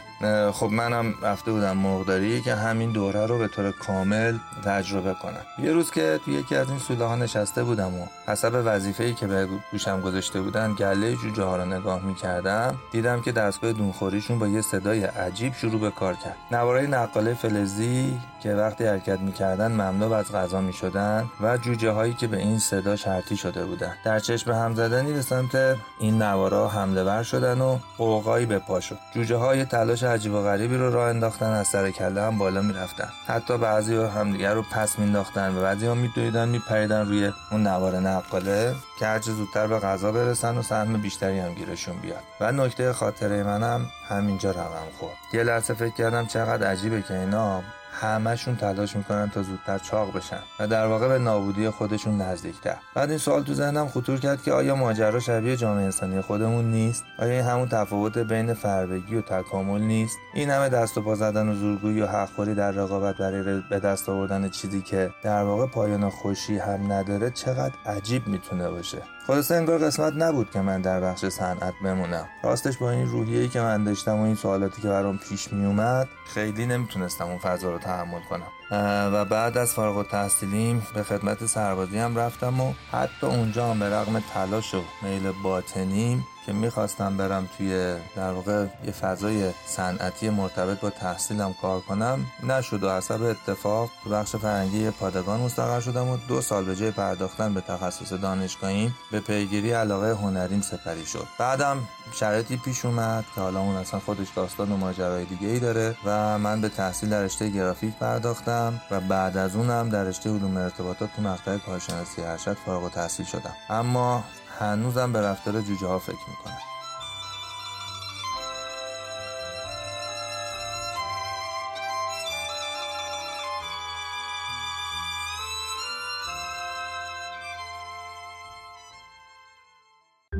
خب منم رفته بودم مرغداری که همین دوره رو به طور کامل تجربه کنم. یه روز که تو یکی از این سوله ها نشسته بودم و حسب وظیفه‌ای که به گوشم گذاشته بودن گله جوجه ها رو نگاه می‌کردم دیدم که دستگاه دونخوریشون با یه صدای عجیب شروع به کار کرد. نوارای نقاله فلزی که وقتی حرکت می‌کردن مملو از غذا می‌شدن و جوجه هایی که به این صدا شرطی شده بودن. در چشم هم زدنی به سمت این نوارا حمله ور شدن و قوقایی به پا شد. جوجه های تلاش عجیب و غریبی رو راه انداختن از سر کله هم بالا می‌رفتن. حتی بعضی ها همدیگر رو پس مینداختن و بعضی ها میدویدن میپریدن روی اون نوار نقاله که هرچه زودتر به غذا برسن و سهم بیشتری هم گیرشون بیاد. و نکته خاطره منم همینجا رقم خورد. یه لحظه فکر کردم چقدر عجیبه که اینا همهشون تلاش می‌کنن تا زودتر چاق بشن و در واقع به نابودی خودشون نزدیکتر بعد این سوال تو ذهنم خطور کرد که آیا ماجرا شبیه جامعه انسانی خودمون نیست؟ آیا این همون تفاوت بین فربگی و تکامل نیست؟ این همه دست و پا زدن و زورگویی و حقخوری در رقابت برای به دست آوردن چیزی که در واقع پایان خوشی هم نداره چقدر عجیب می‌تونه باشه؟ خلاصه انگار قسمت نبود که من در بخش صنعت بمونم. راستش با این روحیه‌ای که من داشتم و این سوالاتی که برام پیش میومد خیلی نمی‌تونستم اون فضا رو تحمل کنم. و بعد از فارغ التحصیلیم به خدمت سربازی هم رفتم و حتی اونجا هم به رغم تلاش و میل باطنیم که می‌خواستم برم توی در واقع یه فضای صنعتی مرتبط با تحصیلم کار کنم نشد و حسب اتفاق تو بخش فرنگی پادگان مستقر شدم و دو سال به جای پرداختن به تخصص دانشگاهیم به پیگیری علاقه هنریم سپری شد. بعدم شرایطی پیش اومد که حالا اون اصلا خودش داستان و ماجرای دیگه ای داره و من به تحصیل در رشته گرافیک پرداختم و بعد از اونم در رشته علوم ارتباطات تو مقطع کارشناسی ارشد فارغ التحصیل شدم. اما هنوزم به رفتار جوجه ها فکر می‌کنم.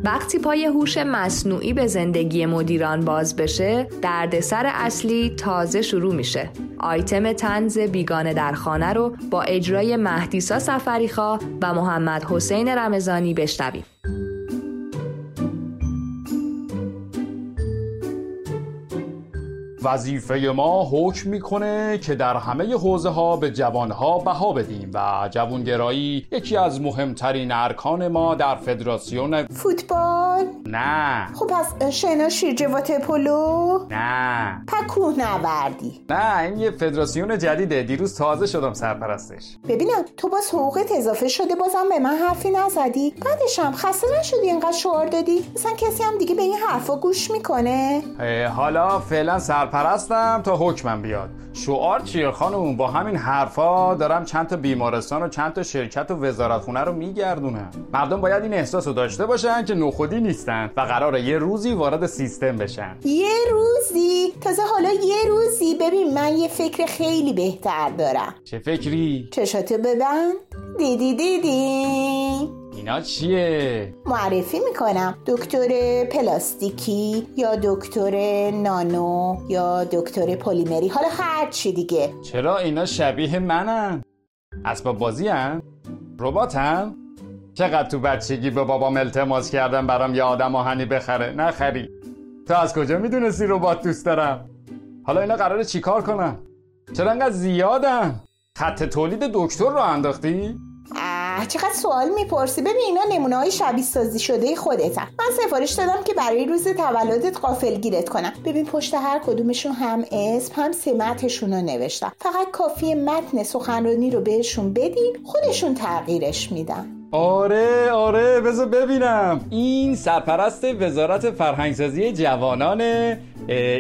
وقتی پای هوش مصنوعی به زندگی مدیران باز بشه دردسر اصلی تازه شروع میشه. آیتم تنز بیگانه در خانه رو با اجرای مهدیسا سفریخا و محمد حسین رمضانی بشنویم. وظیفه ما حکم می‌کنه که در همه حوزه ها به جوانها بها بدیم و جوانگرایی یکی از مهمترین ارکان ما در فدراسیون فوتبال. نه. خب پس شنا شیرجوات پلو؟ نه. پکوه نوردی نه این یه فدراسیون جدیده. دیروز تازه شدم سرپرستش. ببینم تو باز حقوقت اضافه شده بازم به من حرفی نزدی. بعدش هم خسته نشدی اینقدر شعار دادی؟ مثلا کسی هم دیگه به این حرفا گوش می‌کنه؟ حالا فعلا سرپرستم تا حکمم بیاد. شعار چیه خانم؟ با همین حرفا دارم چند تا بیمارستان و چند تا شرکت و وزارتخونه رو میگردونم. مردم باید این احساس رو داشته باشن که نخودی نیستن و قراره یه روزی وارد سیستم بشن. یه روزی؟ تازه حالا یه روزی؟ ببین من یه فکر خیلی بهتر دارم. چه فکری؟ چشاتو ببند. دیدی دیدی. اینا چیه؟ معرفی می‌کنم دکتر پلاستیکی یا دکتر نانو یا دکتر پلیمری حالا هر چی دیگه چرا اینا شبیه منن؟ اسباب بازی هن؟ ربات هن؟ چقدر تو بچگی به بابام التماس کردم برام یه آدم آهنی بخره نخری تو از کجا می‌دونستی ربات دوست دارم؟ حالا اینا قراره چیکار کنن؟ چرا انقدر زیادن؟ خط تولید دکتر رو انداختی؟ اه چقدر سوال می‌پرسی ببین اینا نمونه های شبیه سازی شده خودتن. من سفارش دادم که برای روز تولدت قافل گیرت کنم. ببین پشت هر کدومشون هم اسم هم سمتشون رو نوشتم. فقط کافی متن سخنرانی رو بهشون بدی خودشون تغییرش میدن. آره آره بذار ببینم. این سرپرست وزارت فرهنگسازی جوانانه.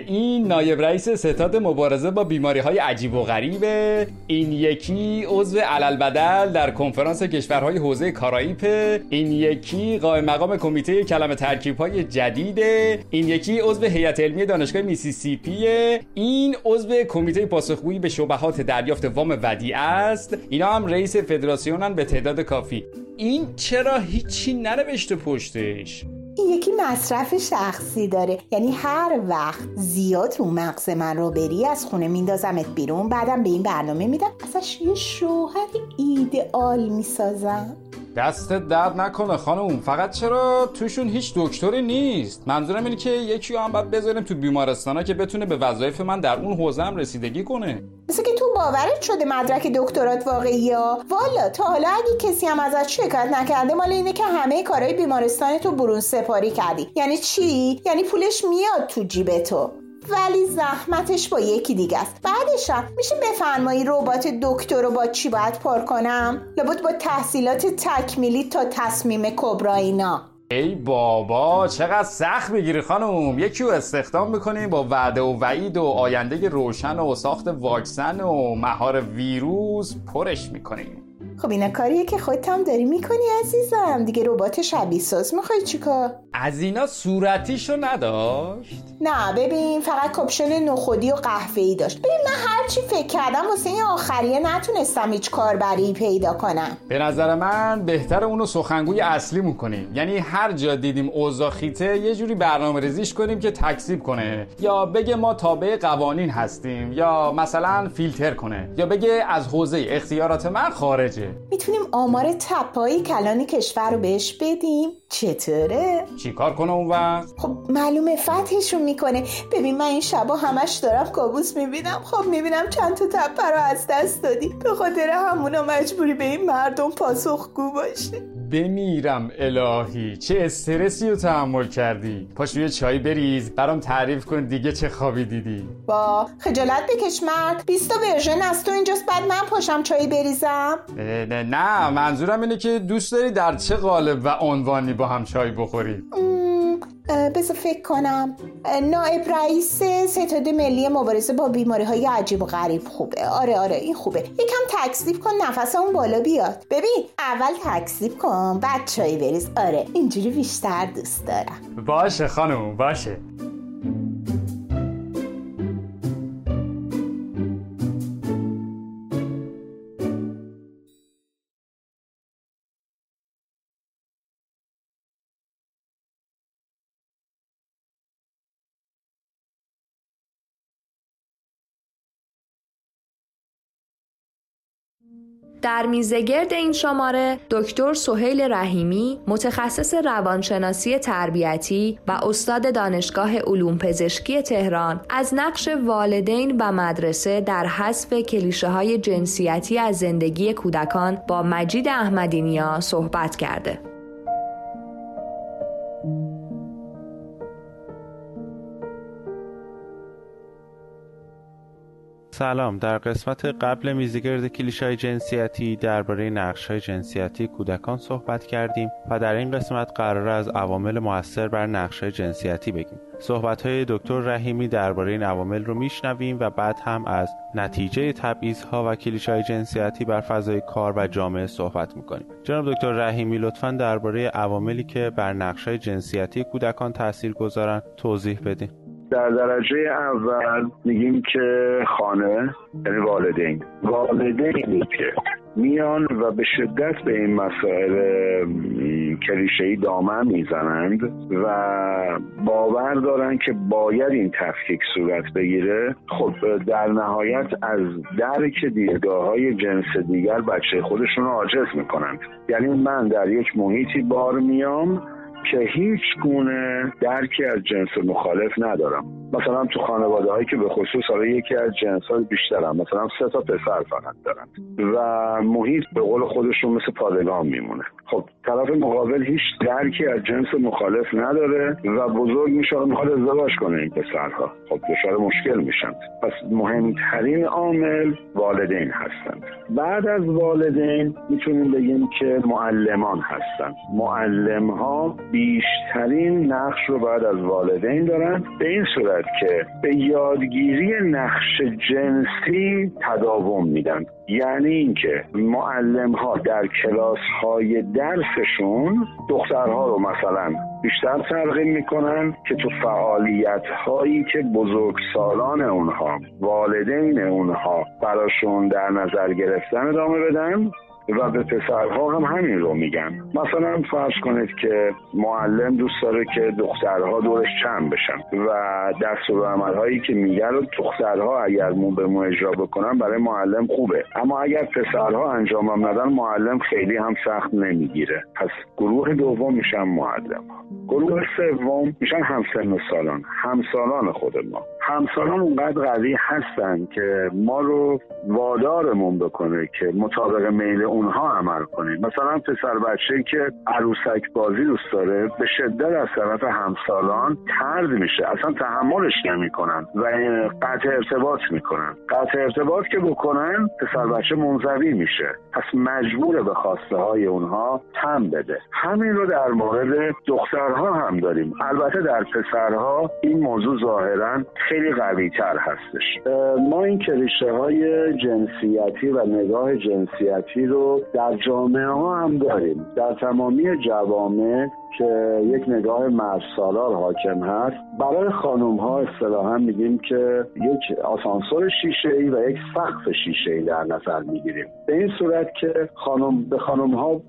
این نایب رئیس ستاد مبارزه با بیماری های عجیب و غریبه. این یکی عضو علل بدل در کنفرانس کشورهای حوزه کارائیپ. این یکی قائم مقام کمیته کلمه ترکیب های جدیده. این یکی عضو هیئت علمی دانشگاه میسیسیپی این عضو کمیته پاسخگویی به شبهات دریافت وام ودیعه است. اینا هم رئیس فدراسیونن به تعداد کافی. این چرا هیچی ننوشته پشتش؟ این یکی مصرف شخصی داره. یعنی هر وقت زیاد رو مغز من رو بری از خونه میندازمت بیرون بعدم به این برنامه میدم. ازش یه شوهر ایدئال می‌سازم. دست درد نکنه خانم فقط چرا توشون هیچ دکتری نیست؟ منظورم اینه که یکی هم باید بذاریم تو بیمارستانا که بتونه به وظایف من در اون حوزه هم رسیدگی کنه. مثل که تو باورت شده مدرک دکترات واقعی یا والا تا حالا اگه کسی هم ازت شکایت نکرده مال اینه که همه کارهای بیمارستان تو برون سپاری کردی. یعنی چی؟ یعنی پولش میاد تو جیب تو. ولی زحمتش با یکی دیگه است. بعدشم میشه بفرمایی ربات دکتر رو با چی باید پر کنم؟ لابد با تحصیلات تکمیلی تا تصمیم کبرا اینا؟ ای بابا چقدر سخت می‌گیری خانم. یکی رو استخدام می‌کنیم با وعده و وعید و آینده روشن و ساخت واکسن و مهار ویروس پرش می‌کنیم خب اینا کاریه که خودت هم داری می‌کنی عزیزم. دیگه ربات شبیه ساز می‌خوای چیکار؟ از اینا صورتیشو نداشت. نه ببین فقط کپشن نخودی و ای داشت. ببین من هرچی فکر کردم واسه این آخریه نتونستم هیچ کاربری پیدا کنم. به نظر من بهتر اونو سخنگوی اصلی می‌کنیم یعنی هر جا دیدیم اوضاع خیته یه جوری برنامه ریزیش کنیم که تکسیب کنه. یا بگه ما تابع قوانین هستیم یا مثلا فیلتر کنه. یا بگه از حوزه اختیارات من خارجه. می‌تونیم آمار تپایی کلان کشور رو بهش بدیم؟ چطوره؟ چیکار کنه اون وقت؟ خب معلومه فتحشون می‌کنه. ببین من این شبا همش دارم کابوس می‌بینم. خب می‌بینم چند تا تپه رو از دست دادی. به خاطر همونا مجبوری به این مردم پاسخگو باشی. بمیرم الهی. چه استرسی رو تحمل کردی؟ پاش یه چای بریز. برام تعریف کن دیگه چه خوابی دیدی. با خجالت بکش مرد. 20 تا ورژن از تو اینجاست. بعد من پاشم چای بریزم. نه, نه. منظورم اینه که دوست داری در چه قالب و عنوانی با هم چای بخوری بذار فکر کنم. نائب رئیس ستاد ملی مبارزه با بیماری های عجیب و غریب. خوبه. آره آره این خوبه. یکم تکسیب کن نفس اون بالا بیاد. ببین اول تکسیب کن بعد چای بریز. آره اینجوری بیشتر دوست دارم. باشه خانم باشه. در میزگرد این شماره دکتر سهیل رحیمی متخصص روانشناسی تربیتی و استاد دانشگاه علوم پزشکی تهران از نقش والدین و مدرسه در حذف کلیشه های جنسیتی از زندگی کودکان با مجید احمدینیا صحبت کرده. سلام. در قسمت قبل میزگرد کلیشای جنسیتی درباره نقشهای جنسیتی کودکان صحبت کردیم و در این قسمت قرار از عوامل موثر بر نقشهای جنسیتی بگیم. صحبت های دکتر رحیمی درباره این عوامل رو میشنویم و بعد هم از نتیجه تبعیض ها و کلیشای جنسیتی بر فضای کار و جامعه صحبت می‌کنیم. جناب دکتر رحیمی لطفا درباره عواملی که بر نقشهای جنسیتی کودکان تاثیر گذارن توضیح بدین. در درجه اول میگیم که خانه یعنی والدین. والدینی که میان و به شدت به این مسائل کلیشه‌ای دامن می‌زنند و باور دارن که باید این تفکیک صورت بگیره. خب در نهایت از درک دیدگاه های جنس دیگر بچه خودشون رو عاجز می‌کنند یعنی من در یک محیطی بار میام که هیچ گونه درکی از جنس مخالف ندارم. مثلا تو خانواده هایی که به خصوص حالا یکی از جنس های بیشتر هم. مثلا سه تا پسر فقط دارن و محیط به قول خودشون مثل پادگان میمونه. خب طرف مقابل هیچ درکی از جنس مخالف نداره و بزرگ میشه و می‌خواد ازدواج کنه این پسرها. خب دچار مشکل میشن. پس مهمترین عامل والدین هستند بعد از والدین می‌تونیم بگیم که معلمان هستند معلم ها بیشترین نقش رو بعد از والدین دارن. به این صورت که به یادگیری نقش جنسی تداوم میدن. یعنی اینکه معلم ها در کلاس های درسشون دخترها رو مثلا بیشتر ترغیب می‌کنن که تو فعالیت هایی که بزرگسالان اونها والدین اونها براشون در نظر گرفتن ادامه بدن. و به پسرها هم همین رو میگن. مثلا فرض کنید که معلم دوست داره که دخترها دورش چند بشن و دستور هایی که میگن رو دخترها اگر مو به مو اجرا بکنن برای معلم خوبه. اما اگر پسرها انجامم ندن معلم خیلی هم سخت نمی‌گیره. پس گروه دوم میشن معلم. گروه سوم میشن همسن و سالان. همسالان خود ما. همسالان اونقدر قوی هستن که ما رو وادارمون بکنه که مطابق میل اونها عمل کنیم مثلا پسر بچه که عروسک بازی دوست داره به شدت از طرف همسالان ترد میشه. اصلا تحملش نمی‌کنن و قطع ارتباط می‌کنن. قطع ارتباط که بکنن پسر بچه منزوی میشه. پس مجبور به خواسته های اونها تم بده. همین رو در مورد دخترها هم داریم. البته در پسرها این موضوع ظاهرا خیلی قوی تر هستش ما این کلیشه های جنسیتی و نگاه جنسیتی رو در جامعه ها هم داریم. در تمامی جوامع که یک نگاه مرسالار حاکم هست برای خانم ها اصطلاحا میگیم که یک آسانسور شیشه ای و یک سقف شیشه ای در نظر می‌گیریم. به این صورت که خانم به خانم ها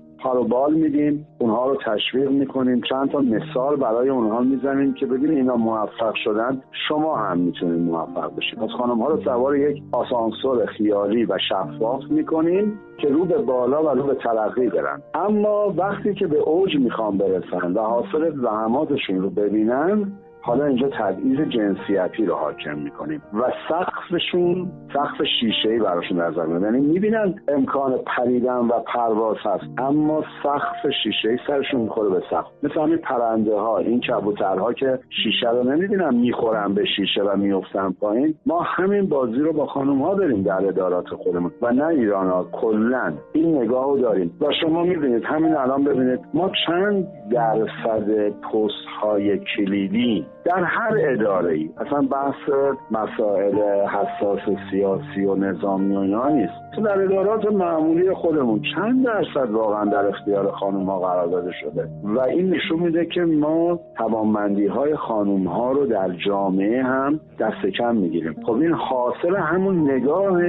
بال میدیم اونها رو تشویق می‌کنیم. چند تا مثال برای اونها می‌زنیم که ببینید اینا موفق شدن. شما هم می‌تونید موفق بشید. پس خانم ها رو سوار یک آسانسور خیالی و شفاف می‌کنیم که رو به بالا و رو به ترقی برن. اما وقتی که به اوج می‌خوان برسن و حاصل زحماتشون رو ببینن حالا اینجا تبعیض جنسیتی رو حاکم می‌کنیم و سقفشون سقف شیشه ای براشون نظر میاد یعنی می‌بینن امکان پریدن و پرواز هست اما سقف شیشه ای سرشون می‌خوره به سقف. مثل همین پرنده ها این کبوترها که شیشه رو نمی‌بینن می‌خورن به شیشه و میفتن پایین. ما همین بازی رو با خانم ها داریم در ادارات خودمون و نه ایران ها کلا این نگاه رو داریم. و شما می‌بینید همین الان ببینید ما چند درصد پست های کلیدی در هر اداره ای اصلا بحث مسائل حساس سیاسی و نظامی و اینا نیست. تو در ادارات معمولی خودمون چند درصد واقعا در اختیار خانم ها قرار داده شده؟ و این نشون میده که ما توانمندی های خانم ها رو در جامعه هم دست کم می‌گیریم. خب این حاصل همون نگاه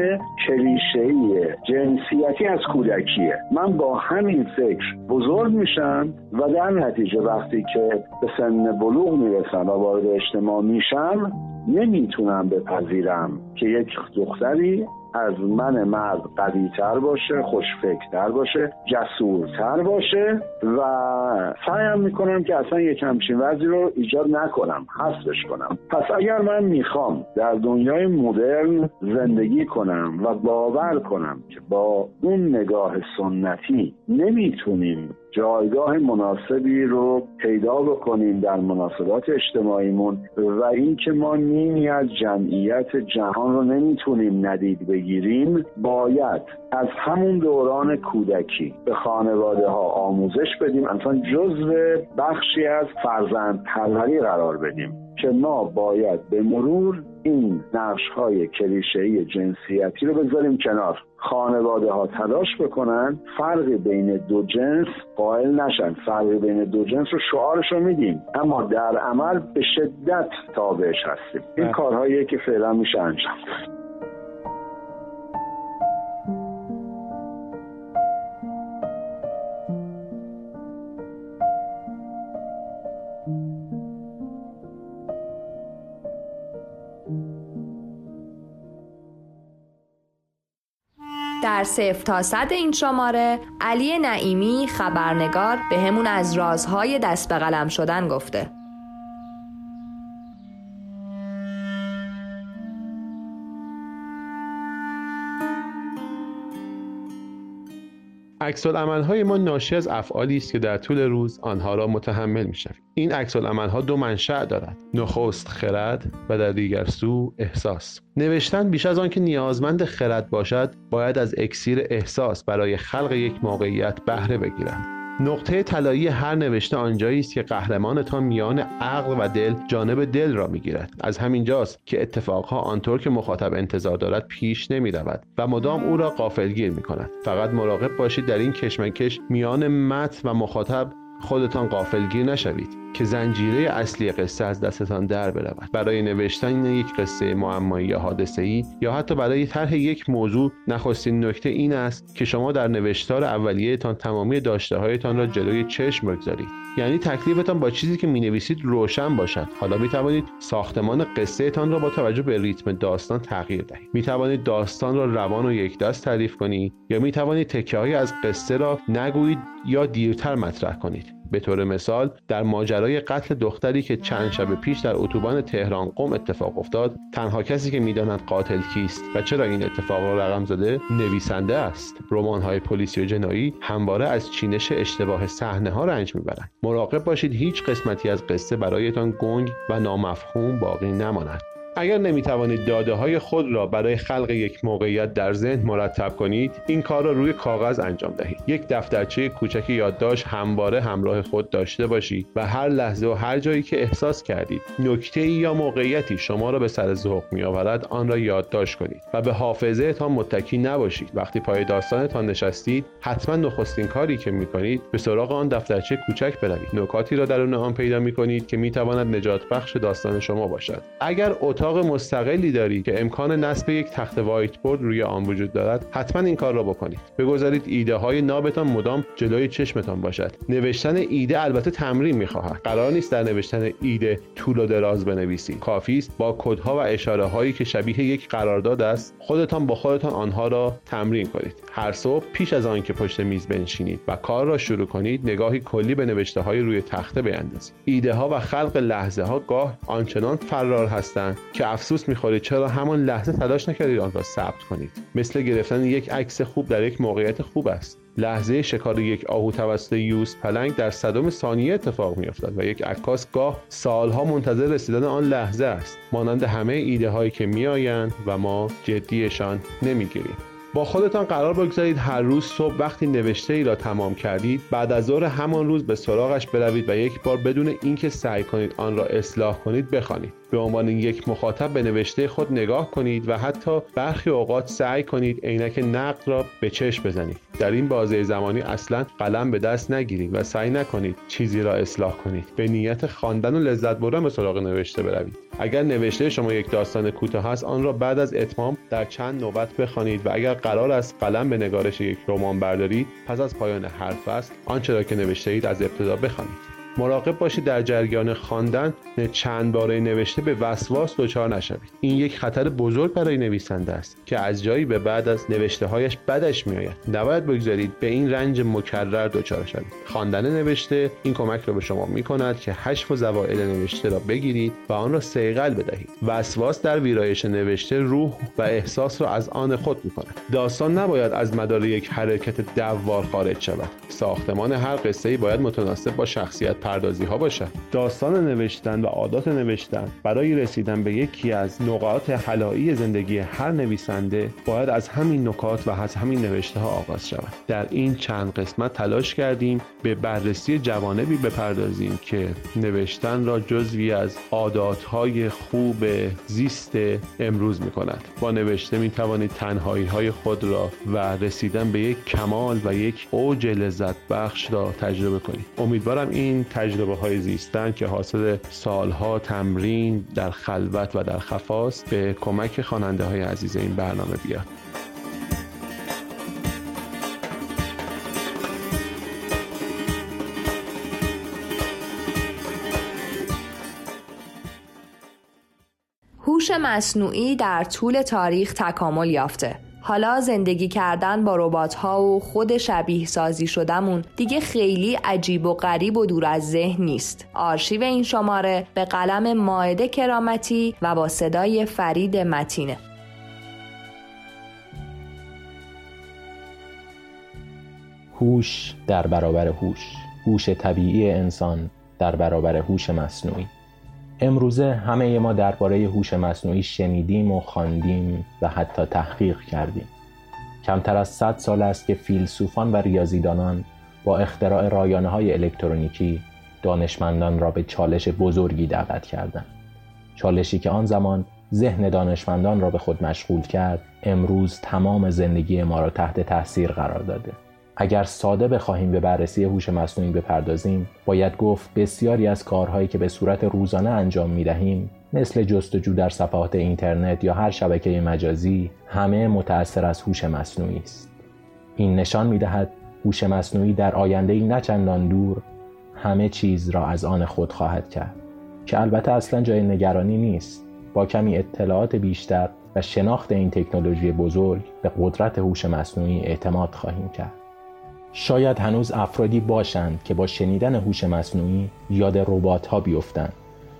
کلیشه‌ای جنسیتی از کودکیه. من با همین فکر بزرگ میشم و در نتیجه وقتی که به سن بلوغ می‌رسم و وارد اجتماع میشم نمی‌تونم بپذیرم که یک دختری از من مرد قویتر باشه خوشفکرتر باشه جسورتر باشه و سعیم می‌کنم که اصلا یک همچین وضعی رو ایجاد نکنم حذفش کنم. پس اگر من می‌خوام در دنیای مدرن زندگی کنم و باور کنم که با اون نگاه سنتی نمی‌تونیم جایگاه مناسبی رو پیدا بکنیم در مناسبات اجتماعیمون و اینکه ما نیمی از جمعیت جهان رو نمی‌تونیم ندید بگیریم باید از همون دوران کودکی به خانواده ها آموزش بدیم. اصلا جزو بخشی از فرزند پروری قرار بدیم که ما باید به مرور این نقش های کلیشه‌ای جنسیتی رو بذاریم کنار. خانواده ها تلاش بکنن فرق بین دو جنس قائل نشن. فرق بین دو جنس رو شعارش رو میدیم. اما در عمل به شدت تابعش هستیم. این بله. کارهایی که فعلا میشه انجام. صفر تا صد این شماره. علی نعیمی خبرنگار به همون از رازهای دست به قلم شدن گفته. عکس های ما ناشی از افعالی است که در طول روز آنها را متحمل می‌شویم. این عکس ها دو منشأ دارد نخست خرد و در دیگر سو احساس. نوشتن بیش از آنکه نیازمند خرد باشد باید از اکسیر احساس برای خلق یک موقعیت بهره بگیرد. نقطه طلایی هر نوشته آنجایی است که قهرمانتان میان عقل و دل جانب دل را می‌گیرد. از همینجاست که اتفاقها آنطور که مخاطب انتظار دارد پیش نمی رود و مدام او را قافلگیر می کند فقط مراقب باشید در این کشمکش میان متن و مخاطب خودتان قافلگیر نشوید که زنجیره اصلی قصه از دستتان در برود. برای نوشتن یک قصه معمایی یا حادثه ای یا حتی برای طرح یک موضوع نخستین نکته این است که شما در نوشتار اولیهتان تمامی داشته هایتان را جلوی چشم بگذارید. یعنی تکلیفتان با چیزی که می نویسید روشن باشد. حالا می توانید ساختمان قصه تان را با توجه به ریتم داستان تغییر دهید. می توانید داستان را روان و یکدست تعریف کنید یا می توانید تکه از قصه را نگویید یا دیرتر مطرح کنید. به طور مثال در ماجرای قتل دختری که چند شب پیش در اتوبان تهران قم اتفاق افتاد تنها کسی که می‌داند قاتل کیست و چرا این اتفاق را رقم زده نویسنده است. رمان های پلیسی و جنایی همواره از چینش اشتباه صحنه ها رنج می‌برند. مراقب باشید هیچ قسمتی از قصه برایتان گنگ و نامفهوم باقی نماند. اگر نمی توانید داده های خود را برای خلق یک موقعیت در ذهن مرتب کنید این کار را روی کاغذ انجام دهید. یک دفترچه کوچک یادداشت همواره همراه خود داشته باشید و هر لحظه و هر جایی که احساس کردید نکته ای یا موقعیتی شما را به سر ذوق می آورد آن را یادداشت کنید و به حافظه تان متکی نباشید. وقتی پای داستانتان نشستید حتما نخستین کاری که می کنید به سراغ آن دفترچه کوچک بروید. نکاتی را درون آن پیدا می کنید که می تواند نجات بخش داستان شما باشد. اگر اتاق مستقلی دارید که امکان نصب یک تخت وایت بورد روی آن وجود دارد حتما این کار را بکنید. بگذارید ایده های نابتان مدام جلوی چشمتان باشد. نوشتن ایده البته تمرین می‌خواهد. قرار نیست در نوشتن ایده طول و دراز بنویسید. کافی است با کدها و اشاره هایی که شبیه یک قرارداد است خودتان با خودتان آنها را تمرین کنید. هر صبح پیش از آنکه پشت میز بنشینید و کار را شروع کنید نگاهی کلی به نوشته های روی تخته بیندازید ایده ها و خلق لحظه ها گاه آنچنان فرار هستند که افسوس می‌خورید چرا همان لحظه تلاش نکردید آن را ثبت کنید؟ مثل گرفتن یک عکس خوب در یک موقعیت خوب است. لحظه شکار یک آهو توسط یوز پلنگ در صدم ثانیه اتفاق میافتد و یک عکاس گاه سالها منتظر رسیدن آن لحظه است. مانند همه ایده هایی که میآیند و ما جدیشان نمی‌گیریم. با خودتان قرار بگذارید هر روز صبح وقتی نوشته ای را تمام کردید بعد از ظهر همان روز به سراغش بروید و یک بار بدون اینکه سعی کنید آن را اصلاح کنید بخوانید. به عنوان یک مخاطب به نوشته خود نگاه کنید و حتی برخی اوقات سعی کنید عینک نقد را به چشم بزنید. در این بازه زمانی اصلا قلم به دست نگیرید و سعی نکنید چیزی را اصلاح کنید. به نیت خواندن و لذت بردن به سراغ نوشته بروید. اگر نوشته شما یک داستان کوتاه است آن را بعد از اتمام در چند نوبت بخوانید و اگر قرار است قلم به نگارش یک رمان بردارید پس از پایان هر فصل آنچه را که نوشته اید از ابتدا بخوانید. مراقب باشید در جریان خواندن چند باره نوشته به وسواس دچار نشوید این یک خطر بزرگ برای نویسنده است که از جایی به بعد از نوشته هایش بدش میآید. نباید بگذارید به این رنج مکرر دچار شوید. خواندن نوشته این کمک را به شما می کند که حشف و زوائد نوشته را بگیرید و آن را سیقل بدهید. وسواس در ویرایش نوشته روح و احساس را از آن خود می کند داستان نباید از مدار یک حرکت دوار خارج شود. ساختمان هر قصه باید متناسب با شخصیت پردازی ها باشد داستان نوشتن و عادات نوشتن برای رسیدن به یکی از نقاط حلایی زندگی هر نویسنده باید از همین نکات و از همین نوشته ها آغاز شود. در این چند قسمت تلاش کردیم به بررسی جوانبی بپردازیم که نوشتن را جزوی از های خوب زیست امروز می کند با نوشته می توانید تنهایی های خود را و رسیدن به یک کمال و یک اوج لذت بخش را تجربه کنید. امیدوارم این تجربه های زیستن که حاصل سالها تمرین در خلوت و در خفاست به کمک خواننده های عزیز این برنامه بیاد. هوش مصنوعی در طول تاریخ تکامل یافته. حالا زندگی کردن با ربات ها و خود شبیه سازی شدمون دیگه خیلی عجیب و غریب و دور از ذهن نیست. آرشیو این شماره به قلم ماعده کرامتی و با صدای فرید متینه. هوش در برابر هوش هوش طبیعی انسان در برابر هوش مصنوعی امروزه همه ما درباره هوش مصنوعی شنیدیم و خواندیم و حتی تحقیق کردیم. کمتر از 100 سال است که فیلسوفان و ریاضیدانان با اختراع رایانه های الکترونیکی دانشمندان را به چالش بزرگی دعوت کردند. چالشی که آن زمان ذهن دانشمندان را به خود مشغول کرد امروز تمام زندگی ما را تحت تاثیر قرار داده. اگر ساده بخواهیم به بررسی هوش مصنوعی بپردازیم باید گفت بسیاری از کارهایی که به صورت روزانه انجام می دهیم مثل جستجو در صفحات اینترنت یا هر شبکه مجازی همه متأثر از هوش مصنوعی است. این نشان می دهد هوش مصنوعی در آینده ای نه چندان دور همه چیز را از آن خود خواهد کرد که البته اصلا جای نگرانی نیست. با کمی اطلاعات بیشتر و شناخت این تکنولوژی بزرگ به قدرت هوش مصنوعی اعتماد خواهیم کرد. شاید هنوز افرادی باشند که با شنیدن هوش مصنوعی یاد ربات ها بیفتند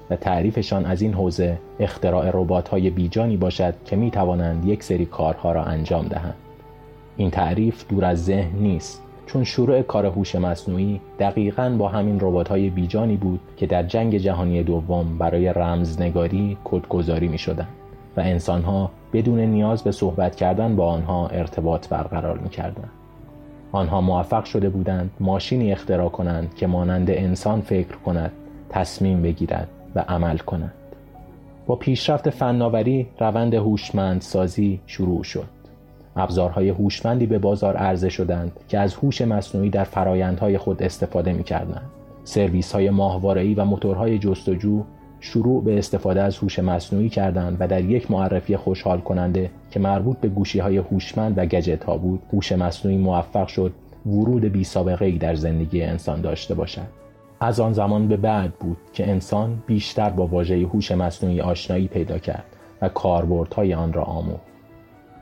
و تعریفشان از این حوزه اختراع ربات های بیجانی باشد که می توانند یک سری کارها را انجام دهند این تعریف دور از ذهن نیست چون شروع کار هوش مصنوعی دقیقا با همین ربات های بیجانی بود که در جنگ جهانی دوم برای رمزنگاری کدگذاری می شدن و انسانها بدون نیاز به صحبت کردن با آنها ارتباط برقرار می کردن. آنها موفق شده بودند ماشینی اختراع کنند که مانند انسان فکر کند تصمیم بگیرد و عمل کند با پیشرفت فناوری روند هوشمندسازی شروع شد ابزارهای هوشمندی به بازار عرضه شدند که از هوش مصنوعی در فرایندهای خود استفاده می کردند. سرویس های و موتورهای جستجو شروع به استفاده از هوش مصنوعی کردند و در یک معرفی خوشحال کننده که مربوط به گوشی های هوشمند و گجت ها بود هوش مصنوعی موفق شد ورود بی سابقه ای در زندگی انسان داشته باشد. از آن زمان به بعد بود که انسان بیشتر با واژه هوش مصنوعی آشنایی پیدا کرد و کاربردهای آن را آموخت.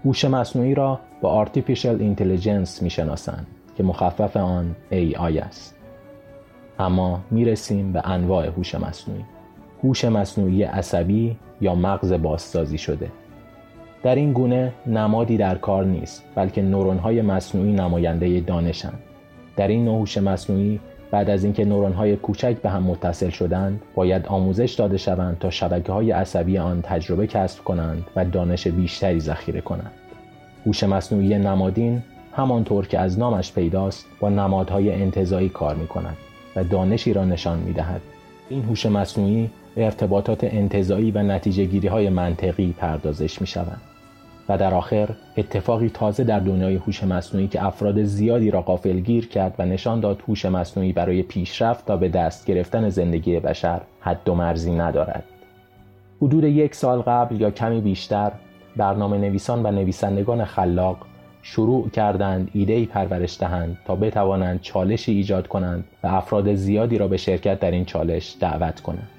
هوش مصنوعی را با Artificial Intelligence می‌شناسند که مخفف آن AI است. اما می‌رسیم به انواع هوش مصنوعی. هوش مصنوعی عصبی یا مغز بازسازی شده. در این گونه نمادی در کار نیست بلکه نورون‌های مصنوعی نماینده دانشند در این نوع هوش مصنوعی بعد از اینکه نورون‌های کوچک به هم متصل شدند باید آموزش داده شوند تا شبکه های عصبی آن تجربه کسب کنند و دانش بیشتری ذخیره کنند. هوش مصنوعی نمادین همانطور که از نامش پیداست با نمادهای انتظایی کار می کند و دانشی را نشان می دهد. این هوش مصنوعی ارتباطات انتظایی و نتیجه گیری های منطقی پردازش می شوند. و در آخر اتفاقی تازه در دنیای هوش مصنوعی که افراد زیادی را گیر کرد و نشان داد هوش مصنوعی برای پیشرفت تا به دست گرفتن زندگی بشر حد و مرزی ندارد. حدود یک سال قبل یا کمی بیشتر برنامه نویسان و نویسندگان خلاق شروع کردند ایده پرورش دهند تا بتوانند چالشی ایجاد کنند و افراد زیادی را به شرکت در این چالش دعوت کنند.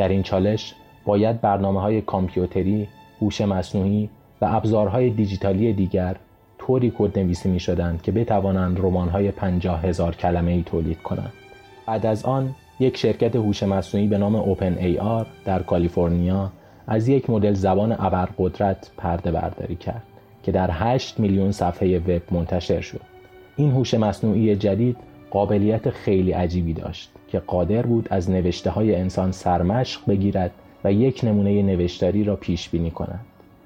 در این چالش باید برنامه های کامپیوتری، هوش مصنوعی و ابزارهای دیجیتالی دیگر طوری کد نویسی می شدند که بتوانند های پنجاه هزار کلمه ای تولید کنند. بعد از آن یک شرکت هوش مصنوعی به نام اوپن ای در کالیفرنیا از یک مدل زبان ابرقدرت پرده برداری کرد که در 8 میلیون صفحه وب منتشر شد. این هوش مصنوعی جدید قابلیت خیلی عجیبی داشت که قادر بود از نوشته های انسان سرمشق بگیرد و یک نمونه نوشتاری را پیش بینی کند.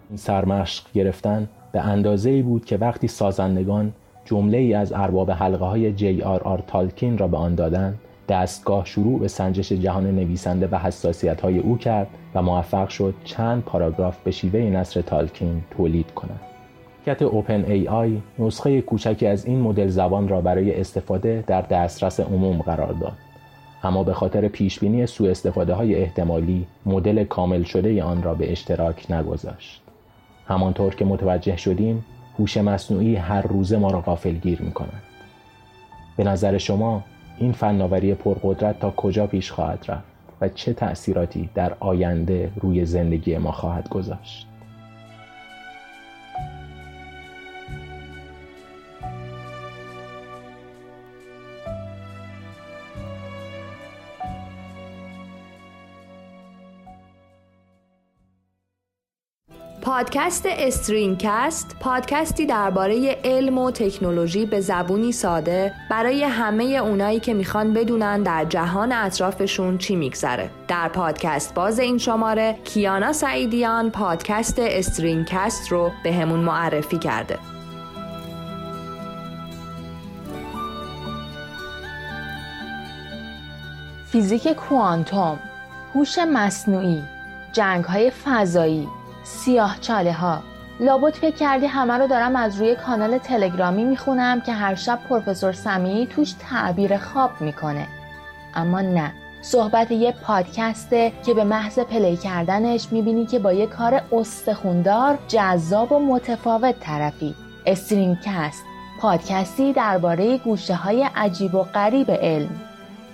این سرمشق گرفتن به اندازه ای بود که وقتی سازندگان جمله ای از ارباب حلقه های جی آر آر تالکین را به آن دادند دستگاه شروع به سنجش جهان نویسنده و حساسیت های او کرد و موفق شد چند پاراگراف به شیوه نصر تالکین تولید کند. شرکت اوپن ای آی نسخه کوچکی از این مدل زبان را برای استفاده در دسترس عموم قرار داد. اما به خاطر پیشبینی سوء استفاده های احتمالی مدل کامل شده آن را به اشتراک نگذاشت. همانطور که متوجه شدیم هوش مصنوعی هر روزه ما را غافلگیر می کند. به نظر شما این فناوری پرقدرت تا کجا پیش خواهد رفت و چه تأثیراتی در آینده روی زندگی ما خواهد گذاشت؟ پادکست استرینکست پادکستی درباره علم و تکنولوژی به زبونی ساده برای همه اونایی که می‌خوان بدونن در جهان اطرافشون چی میگذره. در پادکست باز این شماره کیانا سعیدیان پادکست استرینکست رو به همون معرفی کرده. فیزیک کوانتوم هوش مصنوعی جنگ های فضایی سیاه چاله ها لابد فکر کردی همه رو دارم از روی کانال تلگرامی می‌خونم که هر شب پروفسور سمی توش تعبیر خواب می‌کنه. اما نه. صحبت یه پادکسته که به محض پلی کردنش می‌بینی که با یه کار استخوندار جذاب و متفاوت طرفی. استرینگکست پادکستی درباره گوشه های عجیب و غریب علم.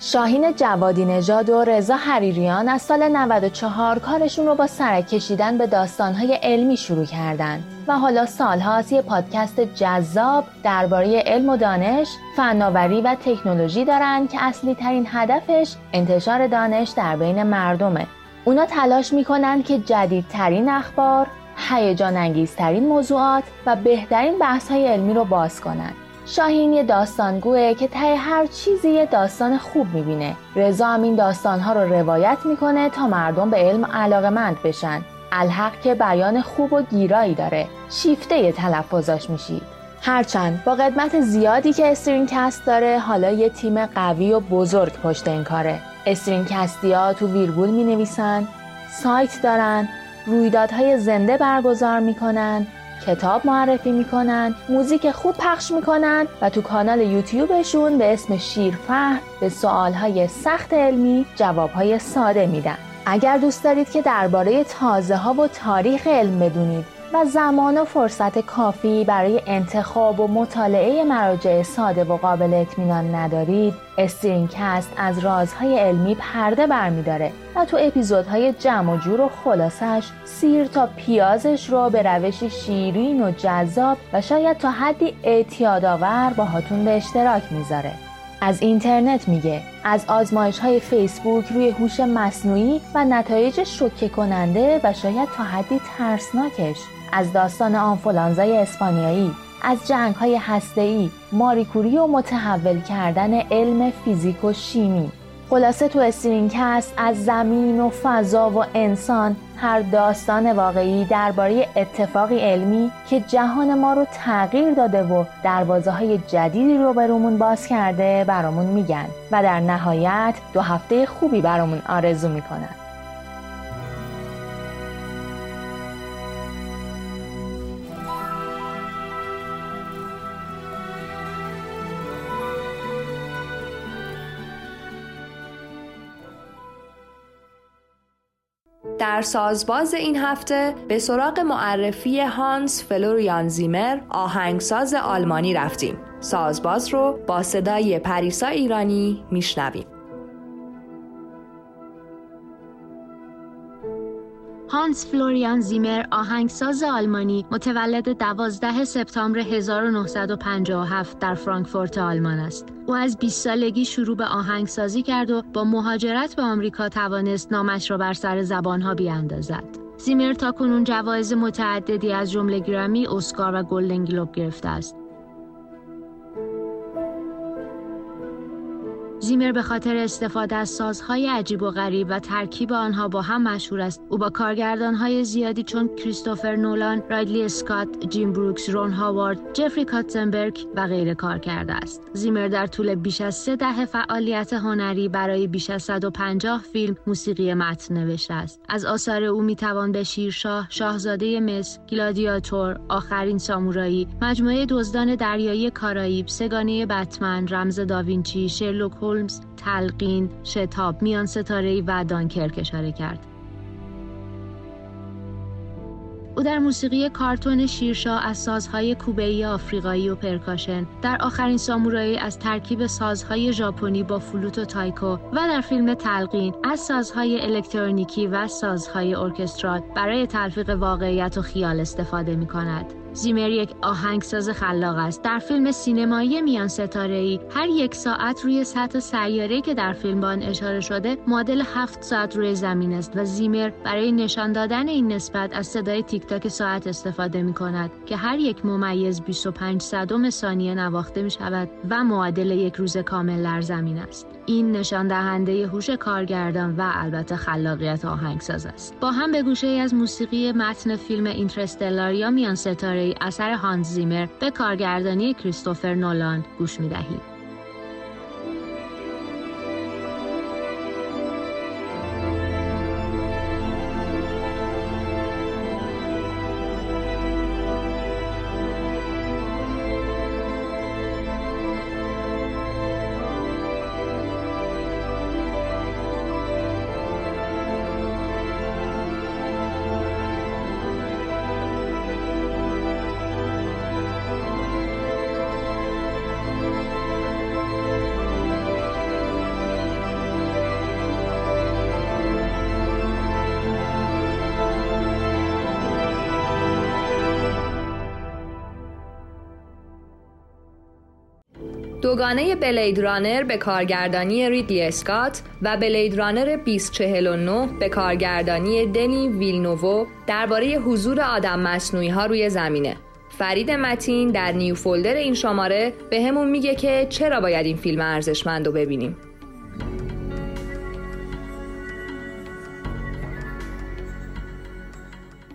شاهین جوادی نژاد و رضا حریریان از سال 94 کارشون رو با سرک کشیدن به داستانهای علمی شروع کردن و حالا سالهاست یه پادکست جذاب درباره علم و دانش، فناوری و تکنولوژی دارن که اصلی ترین هدفش انتشار دانش در بین مردمه. اونا تلاش می‌کنن که جدیدترین اخبار، هیجان انگیزترین موضوعات و بهترین بحث های علمی رو باز کنن. شاهین یه داستانگوه که ته هر چیزی یه داستان خوب می‌بینه. رضا هم این داستانها رو روایت می‌کنه تا مردم به علم علاقمند بشن. الحق که بیان خوب و گیرایی داره. شیفته تلفظاش میشید. هرچند با قدمت زیادی که استرینکست داره حالا یه تیم قوی و بزرگ پشت این کاره. استرینکستی ها تو ویرگول می نویسن سایت دارن رویدادهای زنده برگزار می‌کنن کتاب معرفی می‌کنن موزیک خوب پخش می‌کنن و تو کانال یوتیوبشون به اسم شیرفهم به سوالهای سخت علمی جوابهای ساده میدن. اگر دوست دارید که درباره تازه ها و تاریخ علم بدونید و زمان و فرصت کافی برای انتخاب و مطالعه مراجع ساده و قابل اطمینان ندارید. استرینکست از رازهای علمی پرده برمیداره و تو اپیزودهای جمع و جور و خلاصش سیر تا پیازش رو به روش شیرین و جذاب و شاید تا حدی اعتیادآور باهاتون به اشتراک می‌ذاره. از اینترنت میگه از آزمایش های فیسبوک روی هوش مصنوعی و نتایج شوکه کننده و شاید تا حدی ترسناکش. از داستان آنفولانزای اسپانیایی از جنگ های هسته‌ای، ماریکوری و متحول کردن علم فیزیک و شیمی. خلاصه تو استرینکست از زمین و فضا و انسان هر داستان واقعی درباره اتفاقی علمی که جهان ما رو تغییر داده و دروازه های جدیدی رو برامون باز کرده برامون میگن. و در نهایت دو هفته خوبی برامون آرزو می‌کنن. در سازباز این هفته به سراغ معرفی هانس فلوریان زیمر آهنگساز آلمانی رفتیم. سازباز رو با صدای پریسا ایرانی میشنویم. هانس فلوریان زیمر آهنگساز آلمانی متولد 12 سپتامبر 1957 در فرانکفورت آلمان است. او از 20 سالگی شروع به آهنگسازی کرد و با مهاجرت به آمریکا توانست نامش را بر سر زبانها بیاندازد. زیمر تا کنون جوایز متعددی از جمله گرامی، اسکار و گلدن گلوب گرفته است. زیمر به خاطر استفاده از سازهای عجیب و غریب و ترکیب آنها با هم مشهور است. او با کارگردانهای زیادی چون کریستوفر نولان رایدلی اسکات جیم بروکس رون هاوارد جفری کاتزنبرگ و غیره کار کرده است. زیمر در طول بیش از سه دهه فعالیت هنری برای بیش از 150 فیلم موسیقی متن نوشته است. از آثار او می‌توان به شیرشاه شاهزاده مصر گلادیاتور آخرین سامورایی مجموعه دزدان دریایی کارائیب سگانه بتمن رمز داوینچی شرلوک هولمز، تلقین، شتاب، میان ستاره و دانکرک اشاره کرد. او در موسیقی کارتون شیرشاه از سازهای کوبه‌ای آفریقایی و percussion در آخرین سامورایی از ترکیب سازهای ژاپنی با فلوت و تایکو و در فیلم تلقین از سازهای الکترونیکی و سازهای orchestral برای تلفیق واقعیت و خیال استفاده می کند. زیمر یک آهنگساز خلاق است. در فیلم سینمایی میان ستاره ای هر یک ساعت روی سطح سیاره که در فیلم با آن اشاره شده معادل هفت ساعت روی زمین است و زیمر برای نشان دادن این نسبت از صدای تیک تاک ساعت استفاده می کند که هر یک ممیز 25 صدم ثانیه نواخته می شود و معادل یک روز کامل در زمین است. این نشان دهنده هوش کارگردان و البته خلاقیت آهنگساز است. با هم به گوشه ای از موسیقی متن فیلم اینترستلار یا میان ستاره اثر هانز زیمر به کارگردانی کریستوفر نولان گوش می دهیم. دوگانه بلید رانر به کارگردانی ریدلی اسکات و بلید رانر 2049 به کارگردانی دنی ویلنوو درباره حضور آدم مصنوعی ها روی زمینه. فرید متین در نیو فولدر این شماره به همون میگه که چرا باید این فیلم ارزشمند رو ببینیم.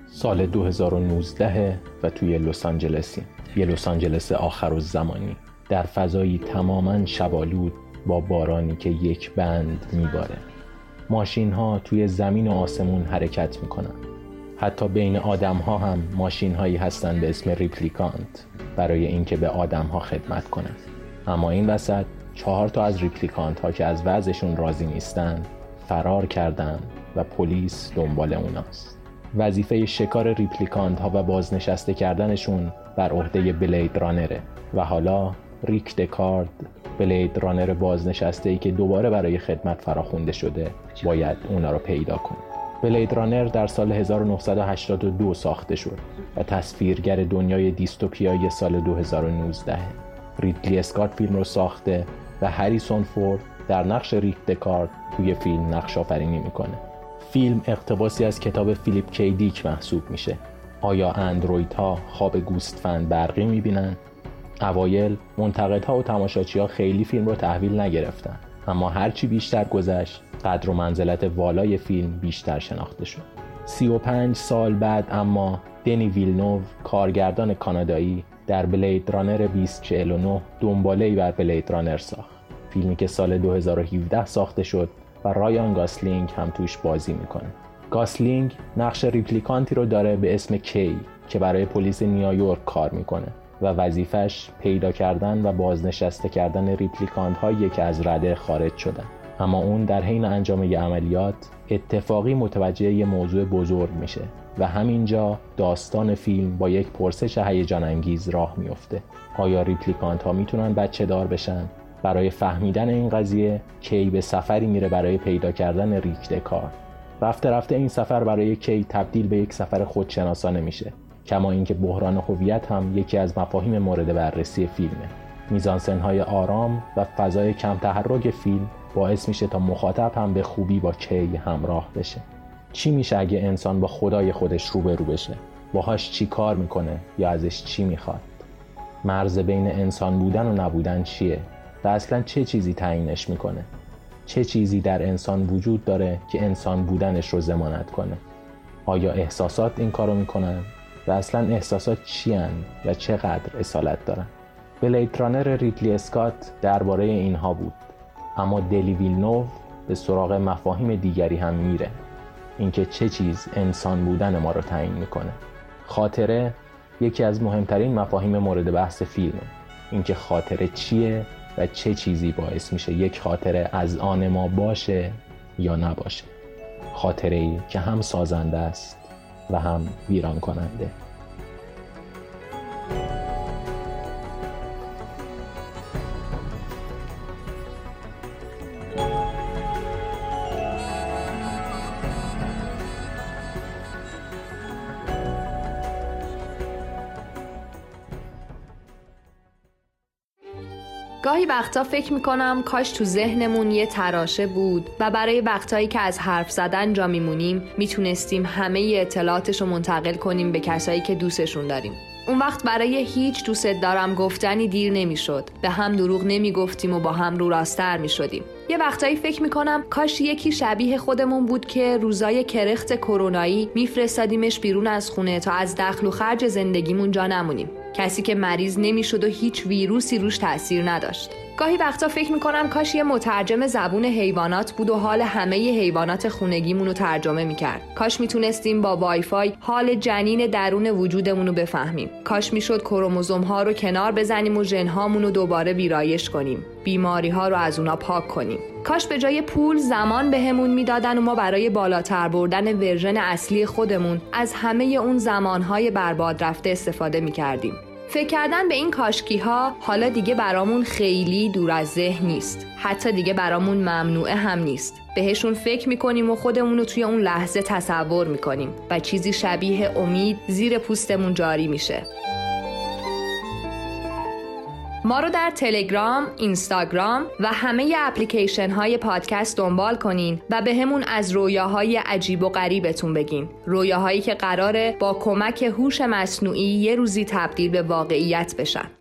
سال 2019 و توی لس آنجلسی یه لس آنجلس آخرالزمانی در فضایی تماما شب‌آلود با بارانی که یک بند میباره. ماشین ها توی زمین و آسمون حرکت می‌کنن. حتی بین آدم ها هم ماشین هایی هستن به اسم replicant برای اینکه به آدم ها خدمت کنند اما این وسط چهار تا از replicant ها که از وضعشون راضی نیستن فرار کردن و پلیس دنبال اوناست. وظیفه شکار replicant ها و بازنشسته کردنشون بر عهده blade runner ه و حالا ریک دکارد blade runner بازنشسته ای که دوباره برای خدمت فراخونده شده باید اونا رو پیدا کنه. Blade Runner در سال 1982 ساخته شد و تصویرگر دنیای دیستوپیایی سال 2019 ریدلی اسکات فیلم رو ساخته و هریسون فورد در نقش ریک دکارد توی فیلم نقش آفرینی می‌کنه. فیلم اقتباسی از کتاب فیلیپ کیدیک محسوب میشه. آیا اندرویدها خواب گوستفند برقی می‌بینن؟ اوایل منتقدها و تماشاچی ها خیلی فیلم رو تحویل نگرفتن اما هرچی بیشتر گذشت قدر و منزلت والای فیلم بیشتر شناخته شد. 35 سال بعد اما دنی ویلنوو کارگردان کانادایی در بلید رانر 2049 دنباله بر بلید رانر ساخت. فیلمی که سال 2017 ساخته شد و رایان گاسلینگ هم توش بازی می‌کنه. گاسلینگ نقش replicant ی رو داره به اسم کی که برای پلیس نیویورک کار می‌کنه. و وظیفش پیدا کردن و بازنشسته کردن replicant هایی که از رده خارج شدن. اما اون در حین انجام یه عملیات اتفاقی متوجه یه موضوع بزرگ میشه و همینجا داستان فیلم با یک پرسش هیجان انگیز راه میفته آیا replicant ها می‌تونن بچه دار بشن؟ برای فهمیدن این قضیه کی به سفری میره برای پیدا کردن ریک دکارد. رفته رفته این سفر برای کی تبدیل به یک سفر خودشناسانه میشه. کما اینکه بحران هویت هم یکی از مفاهیم مورد بررسی فیلمه. میزانسنهای آرام و فضای کم تحرک فیلم باعث میشه تا مخاطب هم به خوبی با کی همراه بشه. چی میشه اگه انسان با خدای خودش روبرو بشه؟ باهاش چی کار می‌کنه یا ازش چی می‌خواد؟ مرز بین انسان بودن و نبودن چیه؟ و اصلا چه چیزی تعیینش می‌کنه؟ چه چیزی در انسان وجود داره که انسان بودنش رو زمانت کنه؟ آیا احساسات این کارو می‌کنن؟ و اصلا احساسات چی و چقدر اصالت دارن. بلید رانر ریدلی اسکات درباره اینها بود. اما دلی ویلنوو به سراغ مفاهیم دیگری هم میره. اینکه چه چیز انسان بودن ما رو تعیین می‌کنه. خاطره یکی از مهمترین مفاهیم مورد بحث فیلمه. اینکه خاطره چیه و چه چیزی باعث میشه یک خاطره از آن ما باشه یا نباشه. خاطره ای که هم سازنده است و هم ویران کننده. گاهی وقتا فکر می‌کنم کاش تو ذهنمون یه تراشه بود و برای وقتایی که از حرف زدن جا میمونیم می‌تونستیم همه اطلاعاتش رو منتقل کنیم به کسایی که دوستشون داریم. اون وقت برای هیچ دوست دارم گفتنی دیر نمی‌شد. به هم دروغ نمی‌گفتیم و با هم رو راستر می شدیم یه وقتایی فکر می‌کنم کاش یکی شبیه خودمون بود که روزای کرخت کرونایی میفرستادیمش بیرون از خونه تا از دخل و خرج زندگیمون جا نمونیم. کسی که مریض نمی‌شد و هیچ ویروسی روش تاثیر نداشت. گاهی وقتا فکر می‌کنم کاش یه مترجم زبون حیوانات بود و حال همه حیوانات خونگیمون رو ترجمه می‌کرد. کاش می‌تونستیم با وایفای حال جنین درون وجودمون رو بفهمیم. کاش می‌شد کروموزوم ها رو کنار بزنیم و ژن رو دوباره ویرایش کنیم. بیماری ها رو از اونا پاک کنیم. کاش به جای پول زمان بهمون به می‌دادن و ما برای بالاتر بردن version اصلی خودمون از همه اون زمانهای برباد رفته استفاده می‌کردیم. فکر کردن به این کاشکی ها حالا دیگه برامون خیلی دور از ذهن نیست. حتی دیگه برامون ممنوعه هم نیست. بهشون فکر می‌کنیم و خودمون رو توی اون لحظه تصور می‌کنیم و چیزی شبیه امید زیر پوستمون جاری میشه. ما رو در تلگرام، اینستاگرام و همه اپلیکیشن های پادکست دنبال کنین و به همون از رویاهای عجیب و غریبتون بگین. رویاهایی که قراره با کمک هوش مصنوعی یه روزی تبدیل به واقعیت بشن.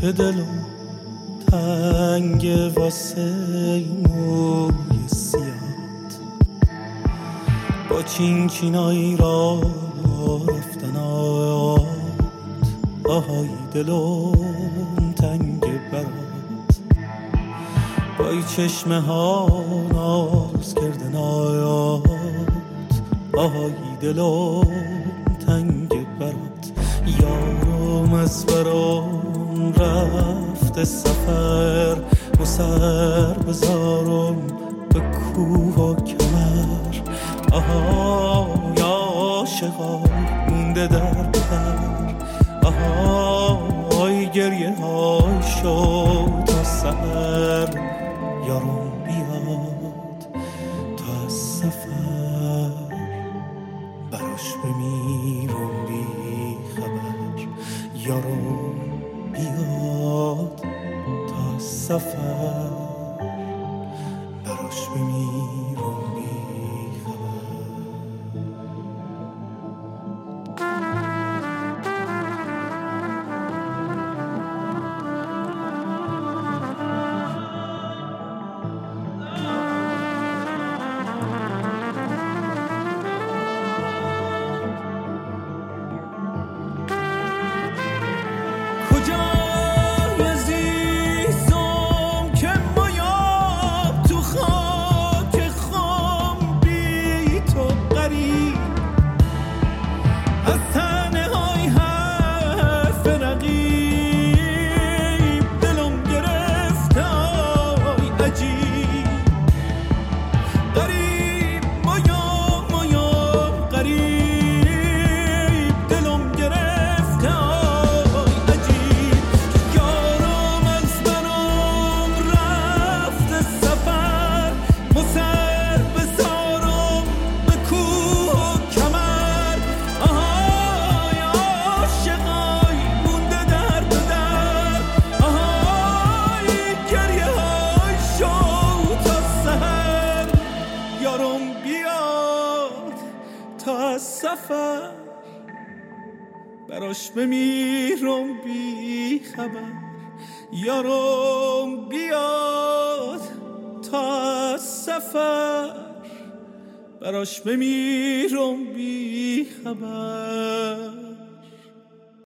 که دلم تنگ واسه موی سیاد با چین چینایی را رفتن آهای دلم تنگ برات. بای چشمه ها ناز کردن آیات. آهای دلم تنگ برات. یارم از برام رفت سفر. مسر بذارم به کوه و کمر. آهای عاشقا مونده در بر آهای گریه های شد تا سر.